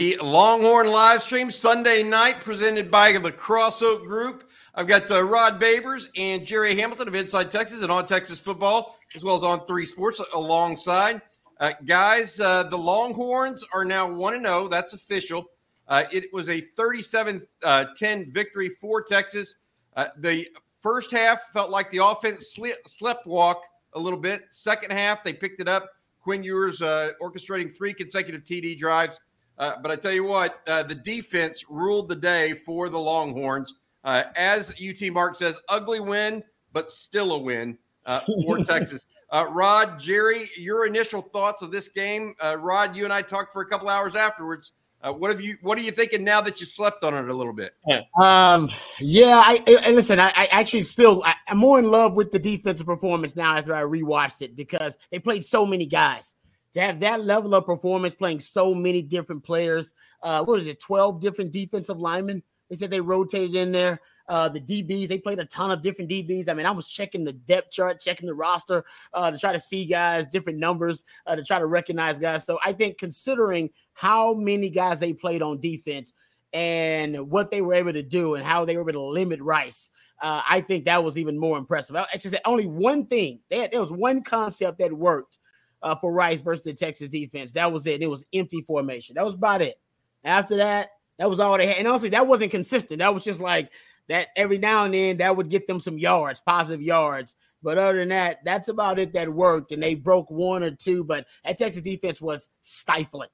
The Longhorn live stream Sunday night presented by the Cross Oak Group. I've got uh, Rod Babers and Jerry Hamilton of Inside Texas and On Texas Football, as well as On Three Sports alongside. Uh, guys, uh, the Longhorns are now 1 0. That's official. Uh, it was a 37 uh, 10 victory for Texas. Uh, the first half felt like the offense slept, slept walk a little bit. Second half, they picked it up. Quinn Ewers orchestrating three consecutive TD drives. Uh, but I tell you what, uh, the defense ruled the day for the Longhorns. Uh, as UT Mark says, ugly win, but still a win uh, for Texas. Uh, Rod, Jerry, your initial thoughts of this game. Rod, you and I talked for a couple hours afterwards. what have you? What are you thinking now that you slept on it a little bit? Um, yeah, I and listen, I, I actually still I, I'm more in love with the defensive performance now after I rewatched it because they played so many guys to have that level of performance playing so many different players. Uh, what is it, 12 different defensive linemen? They said they rotated in there. Uh, the DBs, they played a ton of different DBs. I mean, I was checking the depth chart, checking the roster uh, to try to see guys, different numbers uh, to try to recognize guys. So I think considering how many guys they played on defense and what they were able to do and how they were able to limit Rice, uh, I think that was even more impressive. I actually said only one thing. Had, there was one concept that worked uh, for Rice versus the Texas defense. That was it. It was empty formation. That was about it. After that, that was all they had. And honestly, that wasn't consistent. That was just like that every now and then that would get them some yards, positive yards. But other than that, that's about it that worked. And they broke one or two, but that Texas defense was stifling.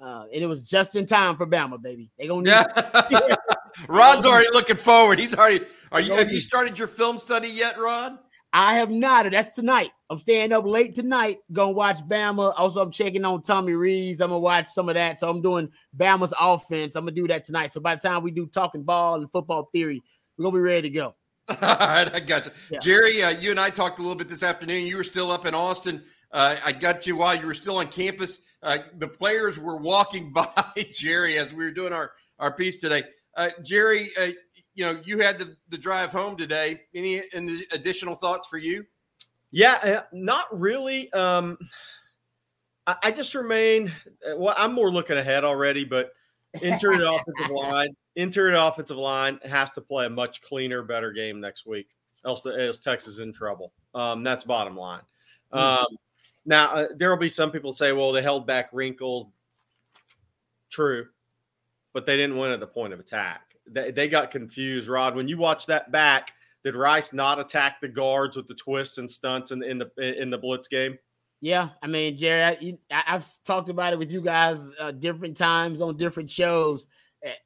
Uh, and it was just in time for Bama, baby. They gonna yeah. Rod's already looking forward. He's already. Are you? Have you started your film study yet, Rod? I have not. That's tonight. I'm staying up late tonight. Gonna watch Bama. Also, I'm checking on Tommy Rees. I'm gonna watch some of that. So I'm doing Bama's offense. I'm gonna do that tonight. So by the time we do talking ball and football theory, we're gonna be ready to go. All right, I got you, yeah. Jerry. Uh, you and I talked a little bit this afternoon. You were still up in Austin. Uh, I got you while you were still on campus. Uh, the players were walking by Jerry as we were doing our our piece today. Uh, Jerry, uh, you know, you had the, the drive home today. Any, any additional thoughts for you? Yeah, uh, not really. Um, I, I just remain. Uh, well, I'm more looking ahead already, but interior offensive line, interior offensive line has to play a much cleaner, better game next week. Else, else Texas in trouble. Um, that's bottom line. Mm-hmm. Um, now uh, there will be some people say, "Well, they held back wrinkles." True, but they didn't win at the point of attack. They, they got confused, Rod. When you watch that back, did Rice not attack the guards with the twists and stunts in, in the in the blitz game? Yeah, I mean, Jerry, I, have talked about it with you guys uh, different times on different shows.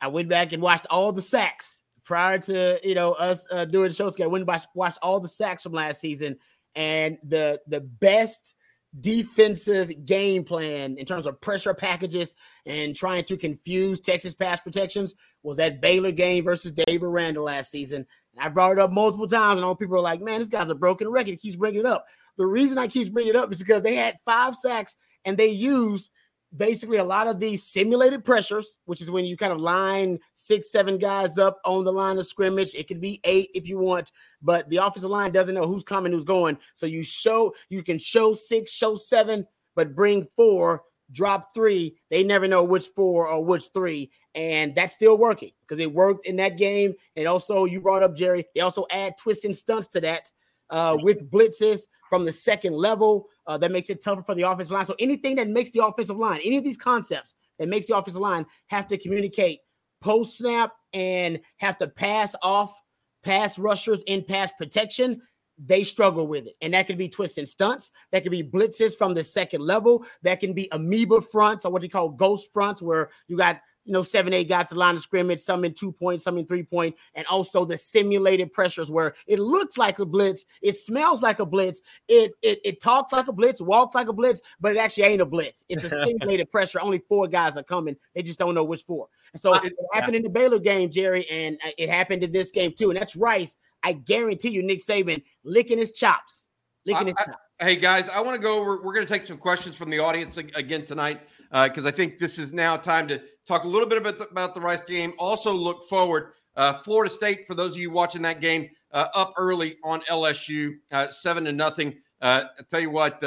I went back and watched all the sacks prior to you know us uh, doing the show. I went and watched all the sacks from last season, and the the best defensive game plan in terms of pressure packages and trying to confuse Texas pass protections was that Baylor game versus Dave Aranda last season. And I brought it up multiple times, and all people are like, man, this guy's a broken record. He keeps bringing it up. The reason I keep bringing it up is because they had five sacks and they used basically a lot of these simulated pressures, which is when you kind of line six, seven guys up on the line of scrimmage. It could be eight if you want, but the offensive line doesn't know who's coming, who's going. So you show, you can show six, show seven, but bring four, drop three. They never know which four or which three. And that's still working because it worked in that game. And also, you brought up Jerry, they also add twists and stunts to that uh, with blitzes from the second level. Uh, that makes it tougher for the offensive line. So anything that makes the offensive line, any of these concepts that makes the offensive line have to communicate post snap and have to pass off pass rushers in pass protection, they struggle with it. And that could be twists and stunts. That could be blitzes from the second level. That can be amoeba fronts or what they call ghost fronts, where you got you know, seven, eight guys to line of scrimmage, some in two point, some in three point, and also the simulated pressures where it looks like a blitz, it smells like a blitz, it it, it talks like a blitz, walks like a blitz, but it actually ain't a blitz. It's a simulated pressure. Only four guys are coming. They just don't know which four. And so it, it happened yeah. in the Baylor game, Jerry, and uh, it happened in this game too. And that's Rice. I guarantee you, Nick Saban licking his chops. Licking his chops. I, hey guys, I want to go over. We're going to take some questions from the audience again tonight because uh, I think this is now time to talk a little bit about the, about the Rice game. Also, look forward. Uh, Florida State, for those of you watching that game, uh, up early on LSU, uh, seven to nothing. Uh, I tell you what,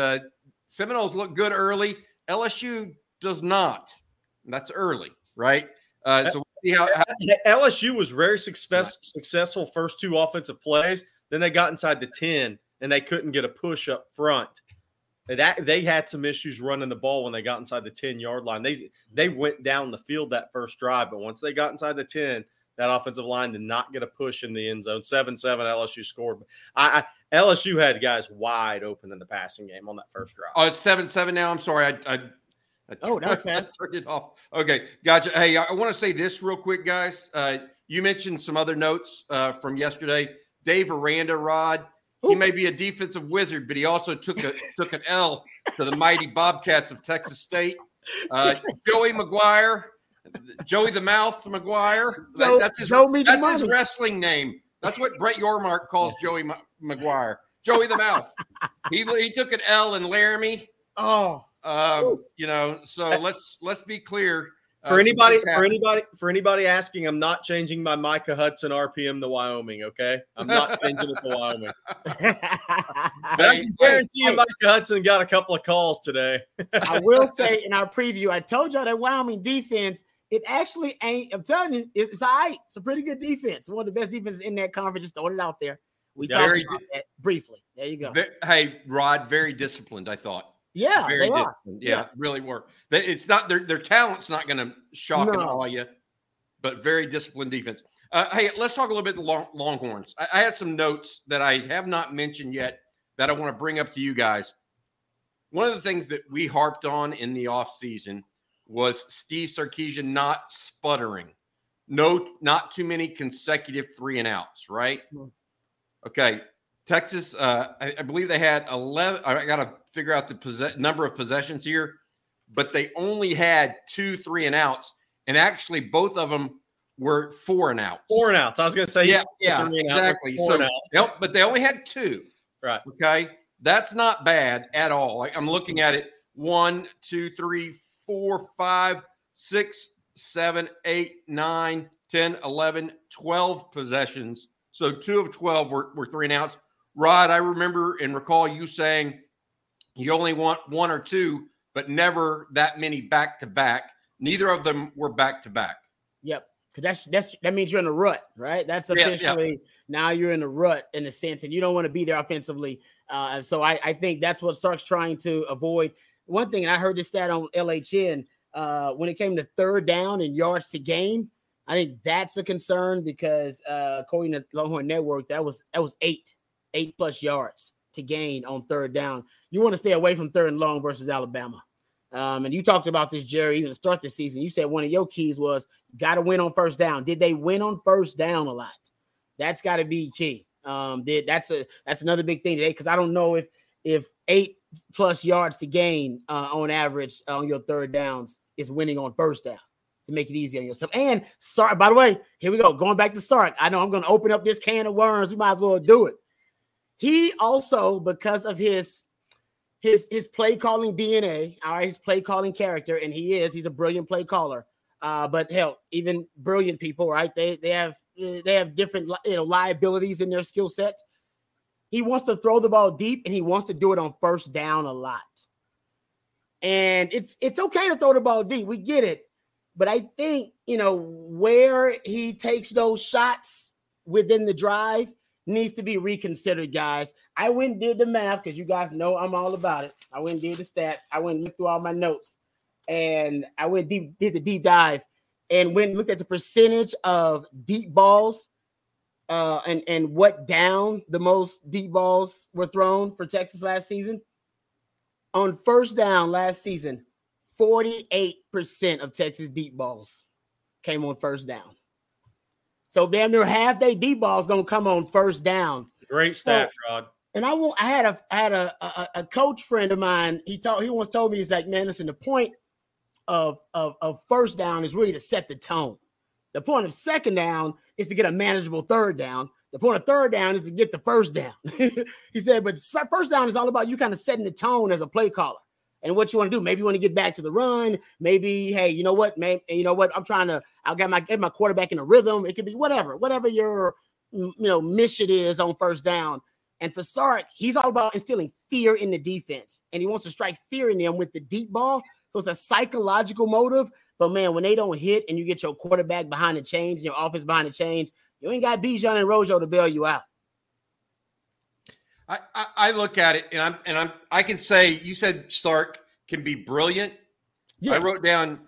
Seminoles look good early. LSU does not. That's early. right? Uh, so we'll how, how, LSU was very success, successful first two offensive plays. Then they got inside the 10 and they couldn't get a push up front. That they had some issues running the ball when they got inside the 10 yard line. They they went down the field that first drive, but once they got inside the 10, that offensive line did not get a push in the end zone. 7 7 LSU scored. I, I, LSU had guys wide open in the passing game on that first drive. Oh, it's 7 7 now. I'm sorry. I, I Oh, that was fast. Turned it off. Okay, gotcha. Hey, I want to say this real quick, guys. Uh, you mentioned some other notes uh, from yesterday. Dave Aranda, Rod. He may be a defensive wizard, but he also took a took an L to the mighty Bobcats of Texas State. Uh, Joey McGuire, Joey the Mouth McGuire. That, that's his, that's his wrestling name. That's what Brett Yormark calls Joey M- McGuire. Joey the Mouth. He he took an L in Laramie. Oh, um, you know, so let's let's be clear. Uh, for anybody, for anybody, for anybody asking, I'm not changing my Micah Hudson RPM to Wyoming. Okay, I'm not changing it to Wyoming. but I can guarantee you, Micah Hudson got a couple of calls today. I will say in our preview, I told y'all that Wyoming defense. It actually ain't. I'm telling you, it's, it's all right. It's a pretty good defense. One of the best defenses in that conference. Just throwing it out there. We yeah, talked about that briefly. There you go. Hey, Rod, very disciplined. I thought. Yeah, Very they are. Yeah, yeah, really work. It's not their their talent's not going to shock no. and awe you, but very disciplined defense. Uh, hey, let's talk a little bit long, Longhorns. I, I, had some notes that I have not mentioned yet that I want to bring up to you guys. One of the things that we harped on in the offseason was Steve Sarkisian not sputtering. No, not too many consecutive three and outs, right? Hmm. Okay. Texas, uh, I, I, believe they had 11. I got to figure out the possess- number of possessions here, but they only had two three and outs, and actually both of them were four and outs. Four and outs. I was going to say, yeah, yeah, exactly. So, yep, but they only had two. Right. Okay, that's not bad at all. Like I'm looking at it: one, two, three, four, five, six, seven, eight, nine, 10, 11, 12 possessions. So two of 12 were, were three and outs. Rod, I remember and recall you saying you only want one or two, but never that many back to back. Neither of them were back to back. Yep. Because that's that's that means you're in a rut, right? That's officially yeah, yeah. now you're in a rut in a sense, and you don't want to be there offensively. Uh, so I, I think that's what Sark's trying to avoid. One thing, and I heard this stat on LHN uh, when it came to third down and yards to gain. I think that's a concern because uh, according to Longhorn Network, that was that was eight, eight plus yards to gain on third down. You want to stay away from third and long versus Alabama. Um, and you talked about this, Jerry, even to start the season. You said one of your keys was got to win on first down. Did they win on first down a lot? That's got to be key. Um, did that's a that's another big thing today because I don't know if if eight plus yards to gain uh, on average on your third downs is winning on first down to make it easy on yourself. And sorry, by the way, here we go. Going back to Sark. I know I'm going to open up this can of worms. We might as well do it. He also, because of his his his play calling DNA, all right, his play calling character, and he is, he's a brilliant play caller. Uh, but hell, even brilliant people, right? They they have they have different you know liabilities in their skill set. He wants to throw the ball deep and he wants to do it on first down a lot. And it's it's okay to throw the ball deep. We get it. But I think, you know, where he takes those shots within the drive needs to be reconsidered, guys. I went and did the math because you guys know I'm all about it. I went and did the stats. I went and looked through all my notes, and I went deep, did the deep dive, and went and looked at the percentage of deep balls, uh, and and what down the most deep balls were thrown for Texas last season. On first down last season, 48% of Texas deep balls came on first down. So damn near half they deep balls gonna come on first down. Great stat, so, Rod. And I will. I had a I had a, a, a coach friend of mine. He told he once told me he's like, man, listen, the point of, of of first down is really to set the tone. The point of second down is to get a manageable third down. The point of third down is to get the first down. he said, but first down is all about you kind of setting the tone as a play caller and what you want to do. Maybe you want to get back to the run. Maybe, hey, you know what, man, you know what? I'm trying to. I'll get my get my quarterback in a rhythm. It could be whatever, whatever your you know mission is on first down. And for Sark, he's all about instilling fear in the defense, and he wants to strike fear in them with the deep ball. So it's a psychological motive But man, when they don't hit and you get your quarterback behind the chains, your offense behind the chains, you ain't got Bijan and Rojo to bail you out. I, I, I look at it and I'm and I'm I can say you said Sark can be brilliant. Yes. I wrote down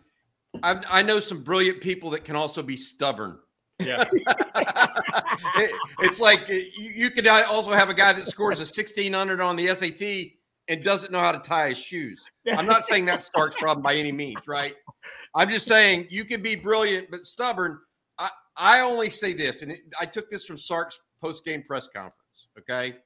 I, I know some brilliant people that can also be stubborn. Yeah. it, it's like you, you could also have a guy that scores a 1600 on the SAT and doesn't know how to tie his shoes. I'm not saying that's Sark's problem by any means, right? I'm just saying you can be brilliant but stubborn. I, I only say this, and it, I took this from Sark's post game press conference. Okay.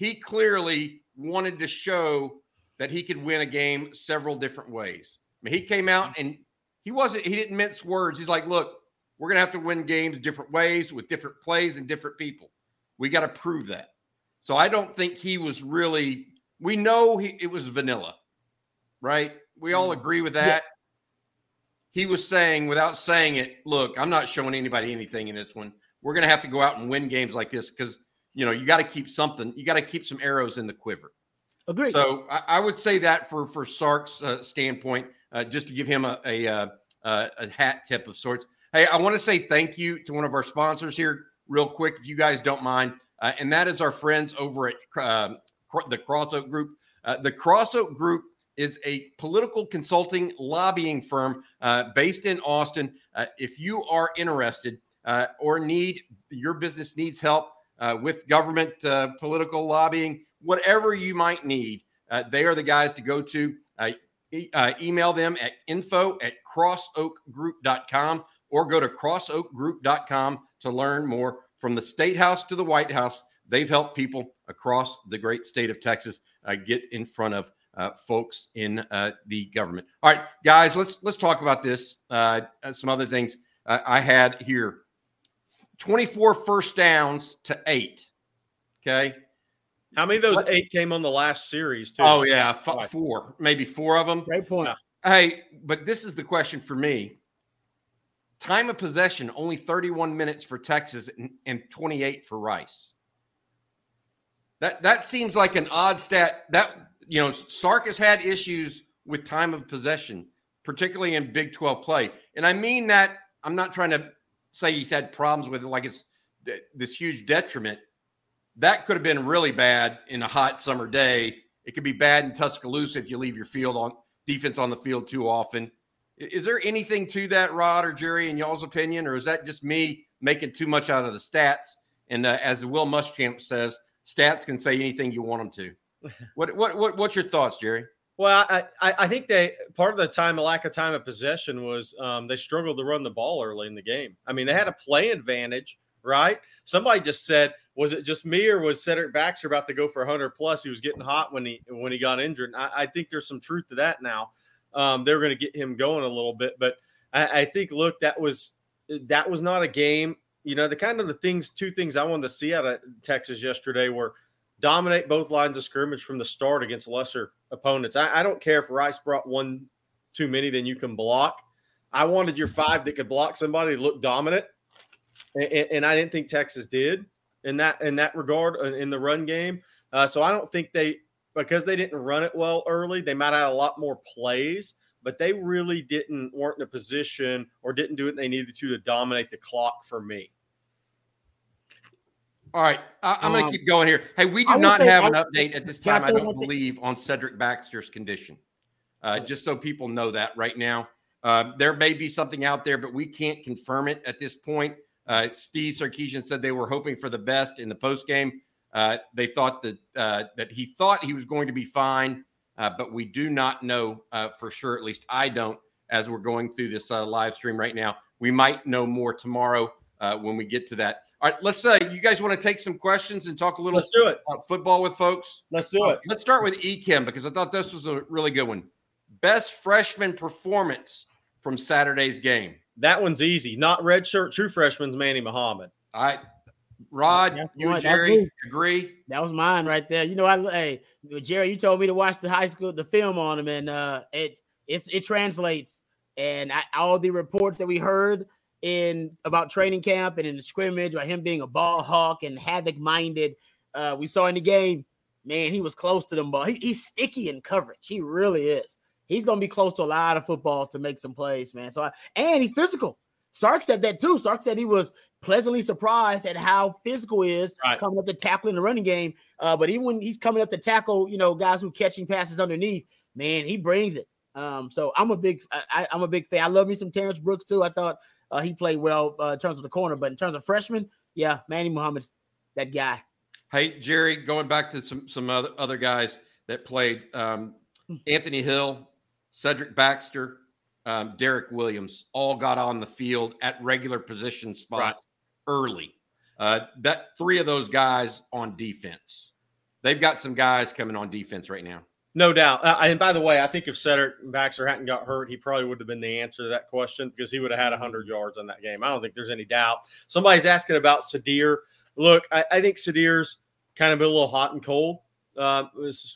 He clearly wanted to show that he could win a game several different ways. I mean, he came out and he wasn't, he didn't mince words. He's like, look, we're going to have to win games different ways with different plays and different people. We got to prove that. So I don't think he was really, we know he, it was vanilla, right? We all mm-hmm. agree with that. Yes. He was saying, without saying it, look, I'm not showing anybody anything in this one. We're going to have to go out and win games like this because, you know, you got to keep something, you got to keep some arrows in the quiver. Agree. So I, I, would say that for for Sark's uh, standpoint, uh, just to give him a a, uh, a hat tip of sorts. Hey, I want to say thank you to one of our sponsors here, real quick, if you guys don't mind, uh, and that is our friends over at uh, the Cross Oak Group. Uh, the Cross Oak Group is a political consulting lobbying firm uh, based in Austin. Uh, if you are interested uh, or need your business needs help with government political lobbying, whatever you might need, they are the guys to go to. E- email them at info at crossoakgroup.com or go to crossoakgroup.com to learn more from the State House to the White House. They've helped people across the great state of Texas uh, get in front of uh, folks in uh, the government. All right, guys, let's let's talk about this. Uh, uh, some other things uh, I had here: 24 first downs to eight. Okay, how many of those eight came on the last series? Too? Oh yeah, f- four, maybe four of them. Great point. Uh, hey, but this is the question for me: Time of possession only 31 minutes for Texas and, and 28 for Rice. That that seems like an odd stat. That you know, Sark has had issues with time of possession, particularly in Big 12 play. And I mean that I'm not trying to say he's had problems with it like it's this huge detriment. That could have been really bad in a hot summer day. It could be bad in Tuscaloosa if you leave your field on defense on the field too often. Is there anything to that, Rod or Jerry, in y'all's opinion, or is that just me making too much out of the stats? And uh, as Will Muschamp says, stats can say anything you want them to. what what what what's your thoughts, Jerry? Well, I, I, think they part of the time, a lack of time of possession was um, they struggled to run the ball early in the game. I mean, they had a play advantage, right? Somebody just said, was it just me or was Cedric Baxter about to go for 100 plus? He was getting hot when he when he got injured. I, I think there's some truth to that now um, they're going to get him going a little bit. But I, I, think, look, that was that was not a game. You know, the kind of the things, two things I wanted to see out of Texas yesterday were dominate both lines of scrimmage from the start against lesser opponents. I, I don't care if Rice brought one too many, then you can block. I wanted your five that could block somebody to look dominant, and, and, I didn't think Texas did in that in that regard uh, in the run game. Uh, so I don't think they because they didn't run it well early, they might have a lot more plays, but they really didn't weren't in a position or didn't do what they needed to to dominate the clock for me. All right, I, am um, going to keep going here. Hey, we do not have an update at this time. I don't believe on Cedric Baxter's condition. Uh, just so people know that right now, uh, there may be something out there, but we can't confirm it at this point. Uh, Steve Sarkisian said they were hoping for the best in the post game. Uh, they thought that uh, that he thought he was going to be fine, uh, but we do not know uh, for sure. At least I don't. As we're going through this uh, live stream right now, we might know more tomorrow when we get to that. All right, let's. Uh, you guys want to take some questions and talk a little? Let's do it. football with folks. Let's do it. let's start with Ekim because I thought this was a really good one. Best freshman performance from Saturday's game. That one's easy. Not red shirt, true freshman's Manny Muhammad. All right. Rod, That's you and Jerry agree. That was mine right there. You know, I hey Jerry, you told me to watch the high school the film on him, and uh, it it it translates. And I, all the reports that we heard in about training camp and in the scrimmage about him being a ball hawk and havoc minded, uh, we saw in the game. Man, he was close to them ball. He, he's sticky in coverage. He really is. he's going to be close to a lot of footballs to make some plays, man. So, I, and he's physical. Sark said that too. Sark said he was pleasantly surprised at how physical he is Right. coming up to tackle in the running game. Uh, but even when he's coming up to tackle, you know, guys who catching passes underneath, man, he brings it. Um, so I'm a big, I, I'm a big fan. I love me some Terrance Brooks too. I thought uh, he played well uh, in terms of the corner, but in terms of freshman, yeah, Manny Muhammad's that guy. Hey, Jerry, going back to some some other, other guys that played um, Anthony Hill, Cedric Baxter, um, Derek Williams, all got on the field at regular position spots early. Uh, that three of those guys on defense. They've got some guys coming on defense right now. No doubt. Uh, and by the way, I think if Cedric Baxter hadn't got hurt, he probably would have been the answer to that question because he would have had 100 yards on that game. I don't think there's any doubt. Somebody's asking about Sydir. Look, I, I think Sydir's kind of been a little hot and cold uh,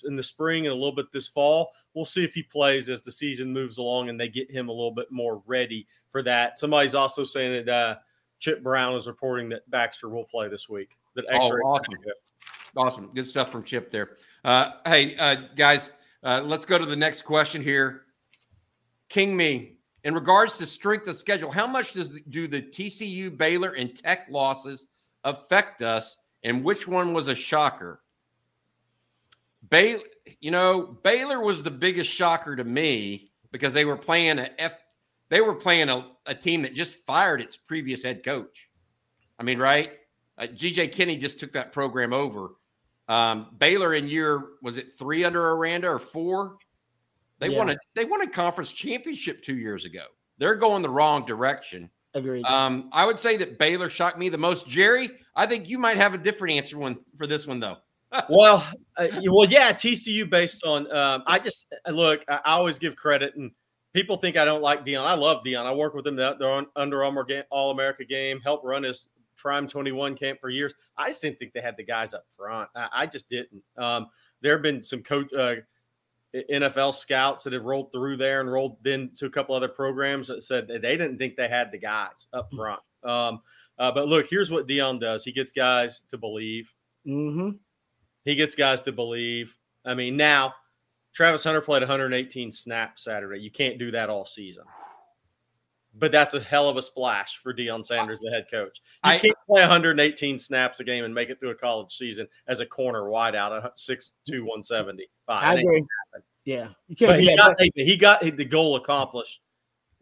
in the spring and a little bit this fall. We'll see if he plays as the season moves along and they get him a little bit more ready for that. Somebody's also saying that uh, Chip Brown is reporting that Baxter will play this week. That Oh, awesome. Awesome. Good stuff from Chip there. Uh, hey, uh, guys, uh, let's go to the next question here. King Me, in regards to strength of schedule, how much does the, do the TCU, Baylor, and Tech losses affect us, and which one was a shocker? Baylor, you know, Baylor was the biggest shocker to me because they were playing a F, they were playing a, a team that just fired its previous head coach. I mean, right? Uh, GJ Kinne just took that program over. Um, Baylor in year was it three under Aranda or four? They Yeah. won a they won a conference championship two years ago. They're going the wrong direction. Agreed. Um, I would say that Baylor shocked me the most. Jerry, I think you might have a different answer one for this one though. well, uh, well, yeah, TCU based on. Um, I just uh, look. I, always give credit, and people think I don't like Deion. I love Deion. I work with him. They're on Under Armour game, All America game. Helped run his Prime Twenty One camp for years. I just didn't think they had the guys up front. I, I just didn't. Um, there have been some coach. Uh, NFL scouts that have rolled through there and rolled into a couple other programs that said that they didn't think they had the guys up front. Um, uh, but look, here's what Deion does. He gets guys to believe. mm-hmm. He gets guys to believe. I mean, now Travis Hunter played 118 snaps Saturday. You can't do that all season. But that's a hell of a splash for Deion Sanders, the head coach. You I- can't play 118 snaps a game and make it through a college season as a corner wideout at 6'2, 170. I It ain't agree. Yeah, you can't but he got, hey, he got the goal accomplished.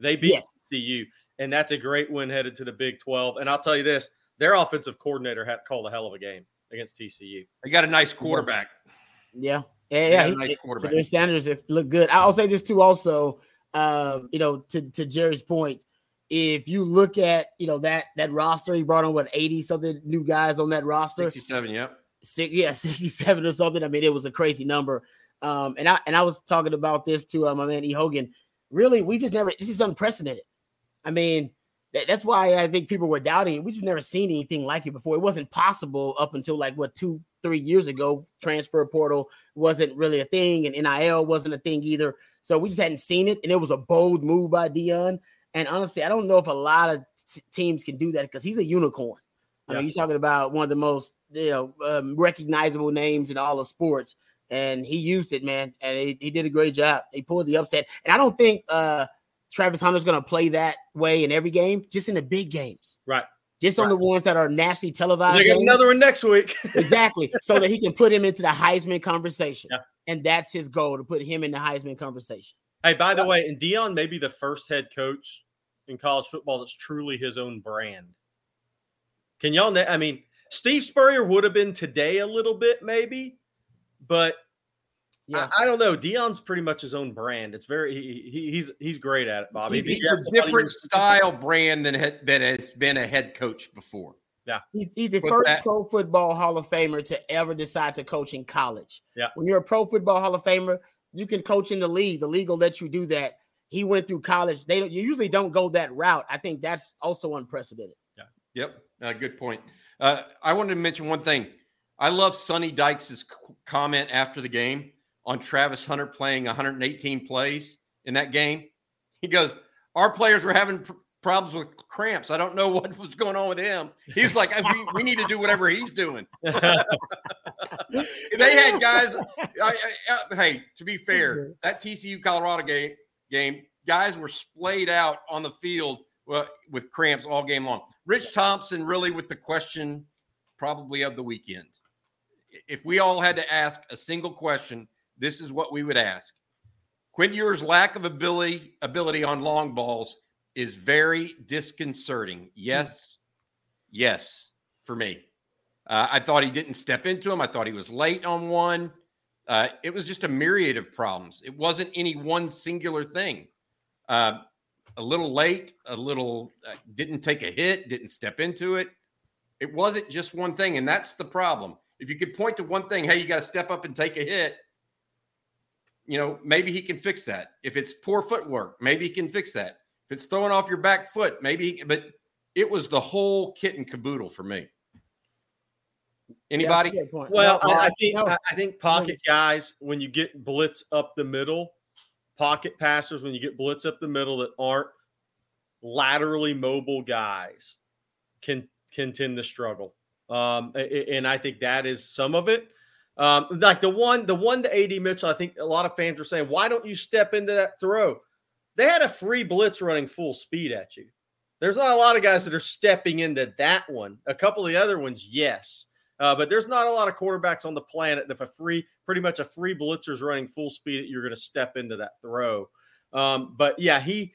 They beat Yes. CU, and that's a great win headed to the Big 12. And I'll tell you this their offensive coordinator had called a hell of a game against TCU. They got a nice quarterback. Yeah, yeah, got yeah. he- nice it- quarterback. Shedeur Sanders is- look good. I'll say this too. Also, um, you know, to to Jerry's point, if you look at you know that that roster, he brought on what eighty something new guys on that roster. 67, yep. Six, yeah, sixty-seven or something. I mean, it was a crazy number. Um, and I and I was talking about this to uh, my man E Hogan. Really, we just never. This is unprecedented. I mean, that, that's why I think people were doubting it. We just never seen anything like it before. It wasn't possible up until like what two, three years ago. Transfer portal wasn't really a thing, and NIL wasn't a thing either. So we just hadn't seen it, and it was a bold move by Deion. And honestly, I don't know if a lot of t- teams can do that because he's a unicorn. I Yeah. mean, you're talking about one of the most you know um, recognizable names in all of sports, and he used it, man, and he, he did a great job. He pulled the upset, and I don't think uh Travis Hunter's going to play that way in every game, just in the big games, Right. Just on the ones that are nationally televised. They got another one next week. exactly, so that he can put him into the Heisman conversation, Yeah. and that's his goal to put him in the Heisman conversation. Hey, by the way, and Deion may be the first head coach in college football that's truly his own brand. Can y'all? na- I mean, Steve Spurrier would have been today a little bit, maybe, but Yeah, I, I don't know. Deion's pretty much his own brand. It's very he, he, he's he's great at it, Bobby. He's, he's a different who's- style brand than, had- than has been a head coach before. Yeah, he's, he's the With first that- pro football Hall of Famer to ever decide to coach in college. Yeah. When you're a pro football Hall of Famer, you can coach in the league. The league will let you do that. He went through college. They don't, you usually don't go that route. I think that's also unprecedented. Yeah. Yep, uh, good point. Uh, I wanted to mention one thing. I love Sonny Dykes' comment after the game on Travis Hunter playing 118 plays in that game. He goes, "Our players were having pr- problems with cramps. I don't know what was going on with him." He was like, "We, we need to do whatever he's doing." they had guys. I, I, I, hey, to be fair, that TCU Colorado game, game guys were splayed out on the field well, with cramps all game long. Rich Thompson really with the question probably of the weekend. If we all had to ask a single question, this is what we would ask. Quinn Ewers' lack of ability ability on long balls is very disconcerting. Yes, yes, for me. Uh, I thought he didn't step into him. I thought he was late on one. Uh, it was just a myriad of problems. It wasn't any one singular thing. Uh, a little late, a little uh, didn't take a hit, didn't step into it. It wasn't just one thing, and that's the problem. If you could point to one thing, hey, you got to step up and take a hit. You know, maybe he can fix that. If it's poor footwork, maybe he can fix that. If it's throwing off your back foot, maybe. He, but it was the whole kit and caboodle for me. Anybody? Yeah, well, no, I, I, think no. I think pocket guys when you get blitz up the middle, pocket passers when you get blitz up the middle that aren't laterally mobile guys can can tend to struggle. Um, and I think that is some of it. Um, like the one, the one to AD Mitchell, I think a lot of fans are saying, why don't you step into that throw? They had a free blitz running full speed at you. There's not a lot of guys that are stepping into that one. A couple of the other ones, yes. Uh, but there's not a lot of quarterbacks on the planet that if a free, pretty much a free blitzer's running full speed, you're going to step into that throw. Um, but yeah, he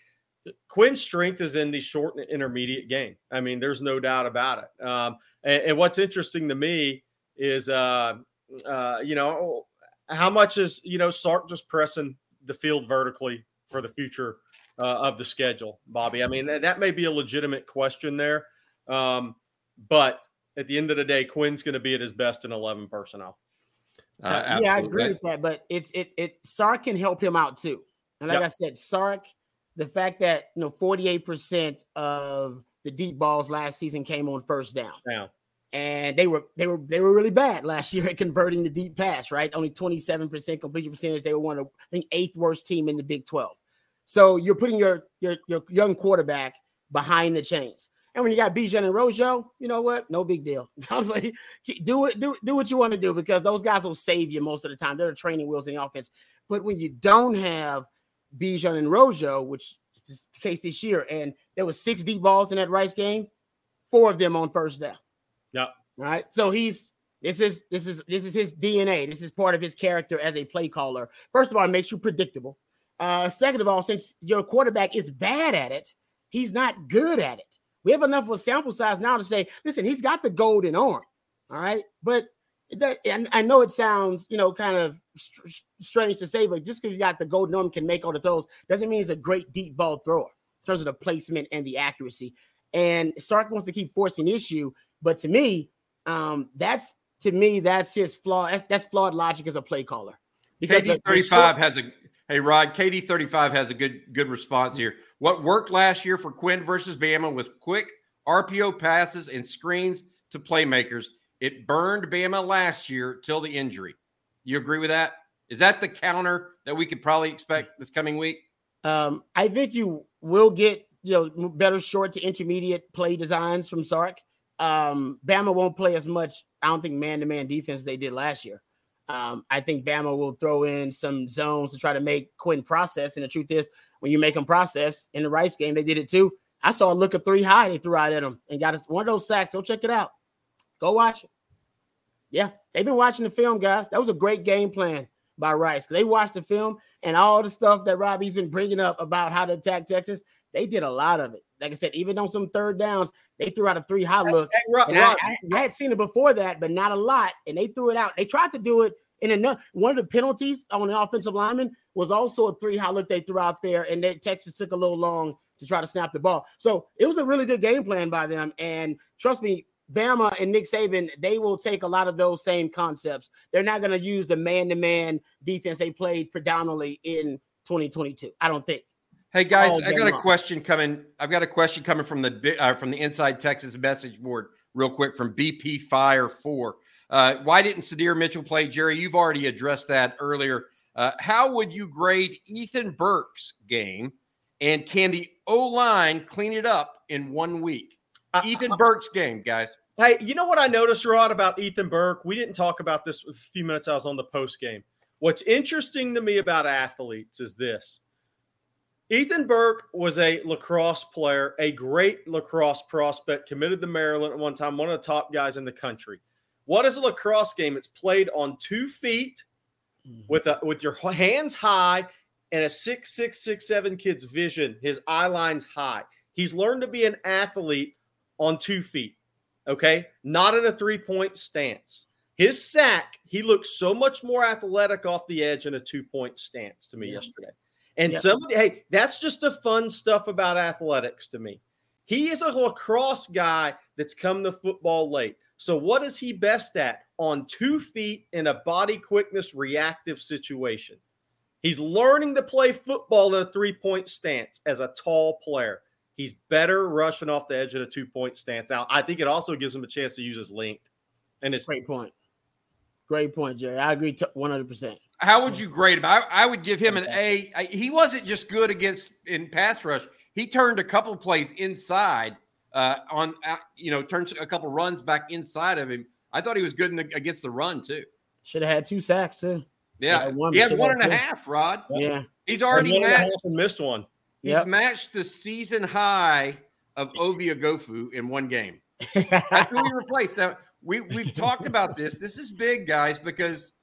Quinn's strength is in the short and intermediate game. I mean, there's no doubt about it. Um, and, and, what's interesting to me is, uh, uh, you know, how much is you know Sark just pressing the field vertically for the future uh, of the schedule, Bobby? I mean, that, that may be a legitimate question there, um, but at the end of the day, Quinn's going to be at his best in 11 personnel. Uh, uh yeah, I agree with that. But it's it it Sark can help him out too. And like yep. I said, Sark, the fact that you know 48% of the deep balls last season came on first down. Yeah. And they were they were they were really bad last year at converting the deep pass, right? Only 27% completion percentage. They were one of think eighth worst team in the Big 12. So you're putting your your your young quarterback behind the chains. And when you got Bijan and Rojo, you know what? No big deal. I was like, do it, do do what you want to do because those guys will save you most of the time. They're the training wheels in the offense. But when you don't have Bijan and Rojo, which is the case this year, and there was six deep balls in that Rice game, four of them on first down. Yeah. All right. So he's this is this is this is his DNA. This is part of his character as a play caller. First of all, it makes you predictable. Uh, second of all, since your quarterback is bad at it, he's not good at it. We have enough of a sample size now to say, listen, he's got the golden arm. All right. But I know it sounds, you know, kind of str- strange to say, but just because he's got the golden arm can make all the throws doesn't mean he's a great deep ball thrower in terms of the placement and the accuracy. And Sark wants to keep forcing issue, but to me, um, that's to me that's his flaw. That's, that's flawed logic as a play caller. Because KD thirty five has a hey Rod. KD thirty five has a good good response here. What worked last year for Quinn versus Bama was quick RPO passes and screens to playmakers. It burned Bama last year till the injury. You agree with that? Is that the counter that we could probably expect this coming week? Um, I think you will get you know better short to intermediate play designs from Sark. Um, Bama won't play as much. I don't think man to man defense they did last year. Um, I think Bama will throw in some zones to try to make Quinn process. And the truth is, when you make them process in the Rice game, they did it too. I saw a look of three high they threw out at him and got us one of those sacks. Go check it out. Go watch it. Yeah, they've been watching the film, guys. That was a great game plan by Rice because they watched the film and all the stuff that Robbie's been bringing up about how to attack Texas. They did a lot of it. Like I said, even on some third downs, they threw out a three high look. Hey, Rob, Rob, I, I, I, had seen it before that, but not a lot. And they threw it out. They tried to do it in another one of the penalties on the offensive lineman was also a three high look they threw out there, and then Texas took a little long to try to snap the ball. So it was a really good game plan by them. And trust me, Bama and Nick Saban, they will take a lot of those same concepts. They're not going to use the man-to-man defense they played predominantly in 2022. I don't think. Hey guys, I got a question coming. I've got a question coming from the uh, from the Inside Texas message board, real quick from BP Fire Four. Uh, why didn't Sydir Mitchell play, Jerry? You've already addressed that earlier. Uh, how would you grade Ethan Burke's game? And can the O line clean it up in one week? Ethan Burke's game, guys. Hey, you know what I noticed, Rod, about Ethan Burke? We didn't talk about this a few minutes I was on the post game. What's interesting to me about athletes is this Ethan Burke was a lacrosse player, a great lacrosse prospect, committed to Maryland at one time, one of the top guys in the country. What is a lacrosse game? It's played on two feet mm-hmm. with a, with your hands high and a six six six seven kid's vision. His eye line's high. He's learned to be an athlete on two feet. Okay, not in a three point stance. His sack, he looked so much more athletic off the edge in a two point stance to me yeah. yesterday. And yep. somebody, hey, that's just the fun stuff about athletics to me. He is a lacrosse guy that's come to football late. So, what is he best at? On two feet in a body quickness reactive situation. He's learning to play football in a three point stance as a tall player. He's better rushing off the edge of a two point stance out. I think it also gives him a chance to use his length. And it's great point. Great point, Jerry. I agree 100%. How would you grade him? I, I would give him an A. I, he wasn't just good against in pass rush. He turned a couple plays inside uh, on, uh, you know, turned a couple runs back inside of him. I thought he was good the, against the run too. Should have had two sacks too. Yeah, one, he had one and a half. Rod. Yeah, he's already matched. missed one. He's yep. matched the season high of Ovie Oghoufo in one game. That's who he replaced. Now we we've talked about this. This is big, guys, because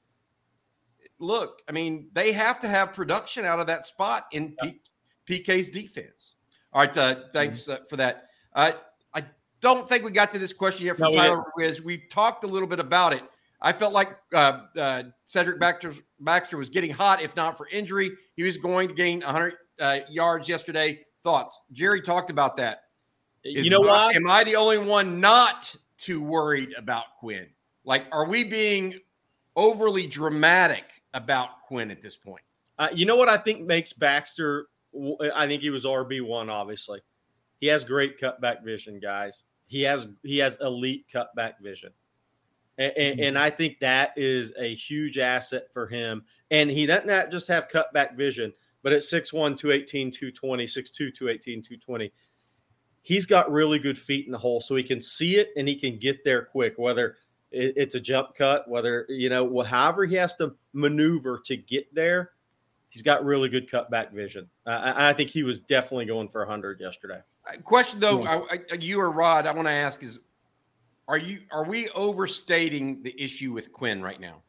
look, I mean, they have to have production out of that spot in P- PK's defense. All right, uh, thanks uh, for that. Uh, I don't think we got to this question yet from no, Tyler Ruiz. We've talked a little bit about it. I felt like uh, uh, Cedric Baxter, Baxter was getting hot, if not for injury. He was going to gain 100 uh, yards yesterday. Thoughts? Jerry talked about that. Is you know what? Am I the only one not too worried about Quinn? Like, are we being overly dramatic about Quinn at this point? Uh, you know what I think makes Baxter? I think he was RB one. Obviously, he has great cutback vision, guys. He has he has elite cutback vision, and, and, mm-hmm. and I think that is a huge asset for him. And he doesn't not just have cutback vision but at 6'1, 218, 220, 6'2, 218, 220, he's got really good feet in the hole. So he can see it and he can get there quick, whether it's a jump cut, whether, you know, however he has to maneuver to get there. He's got really good cutback vision. Uh, I, I think he was definitely going for 100 yesterday. Question though, I, I, you or Rod, I want to ask is, are you are we overstating the issue with Quinn right now?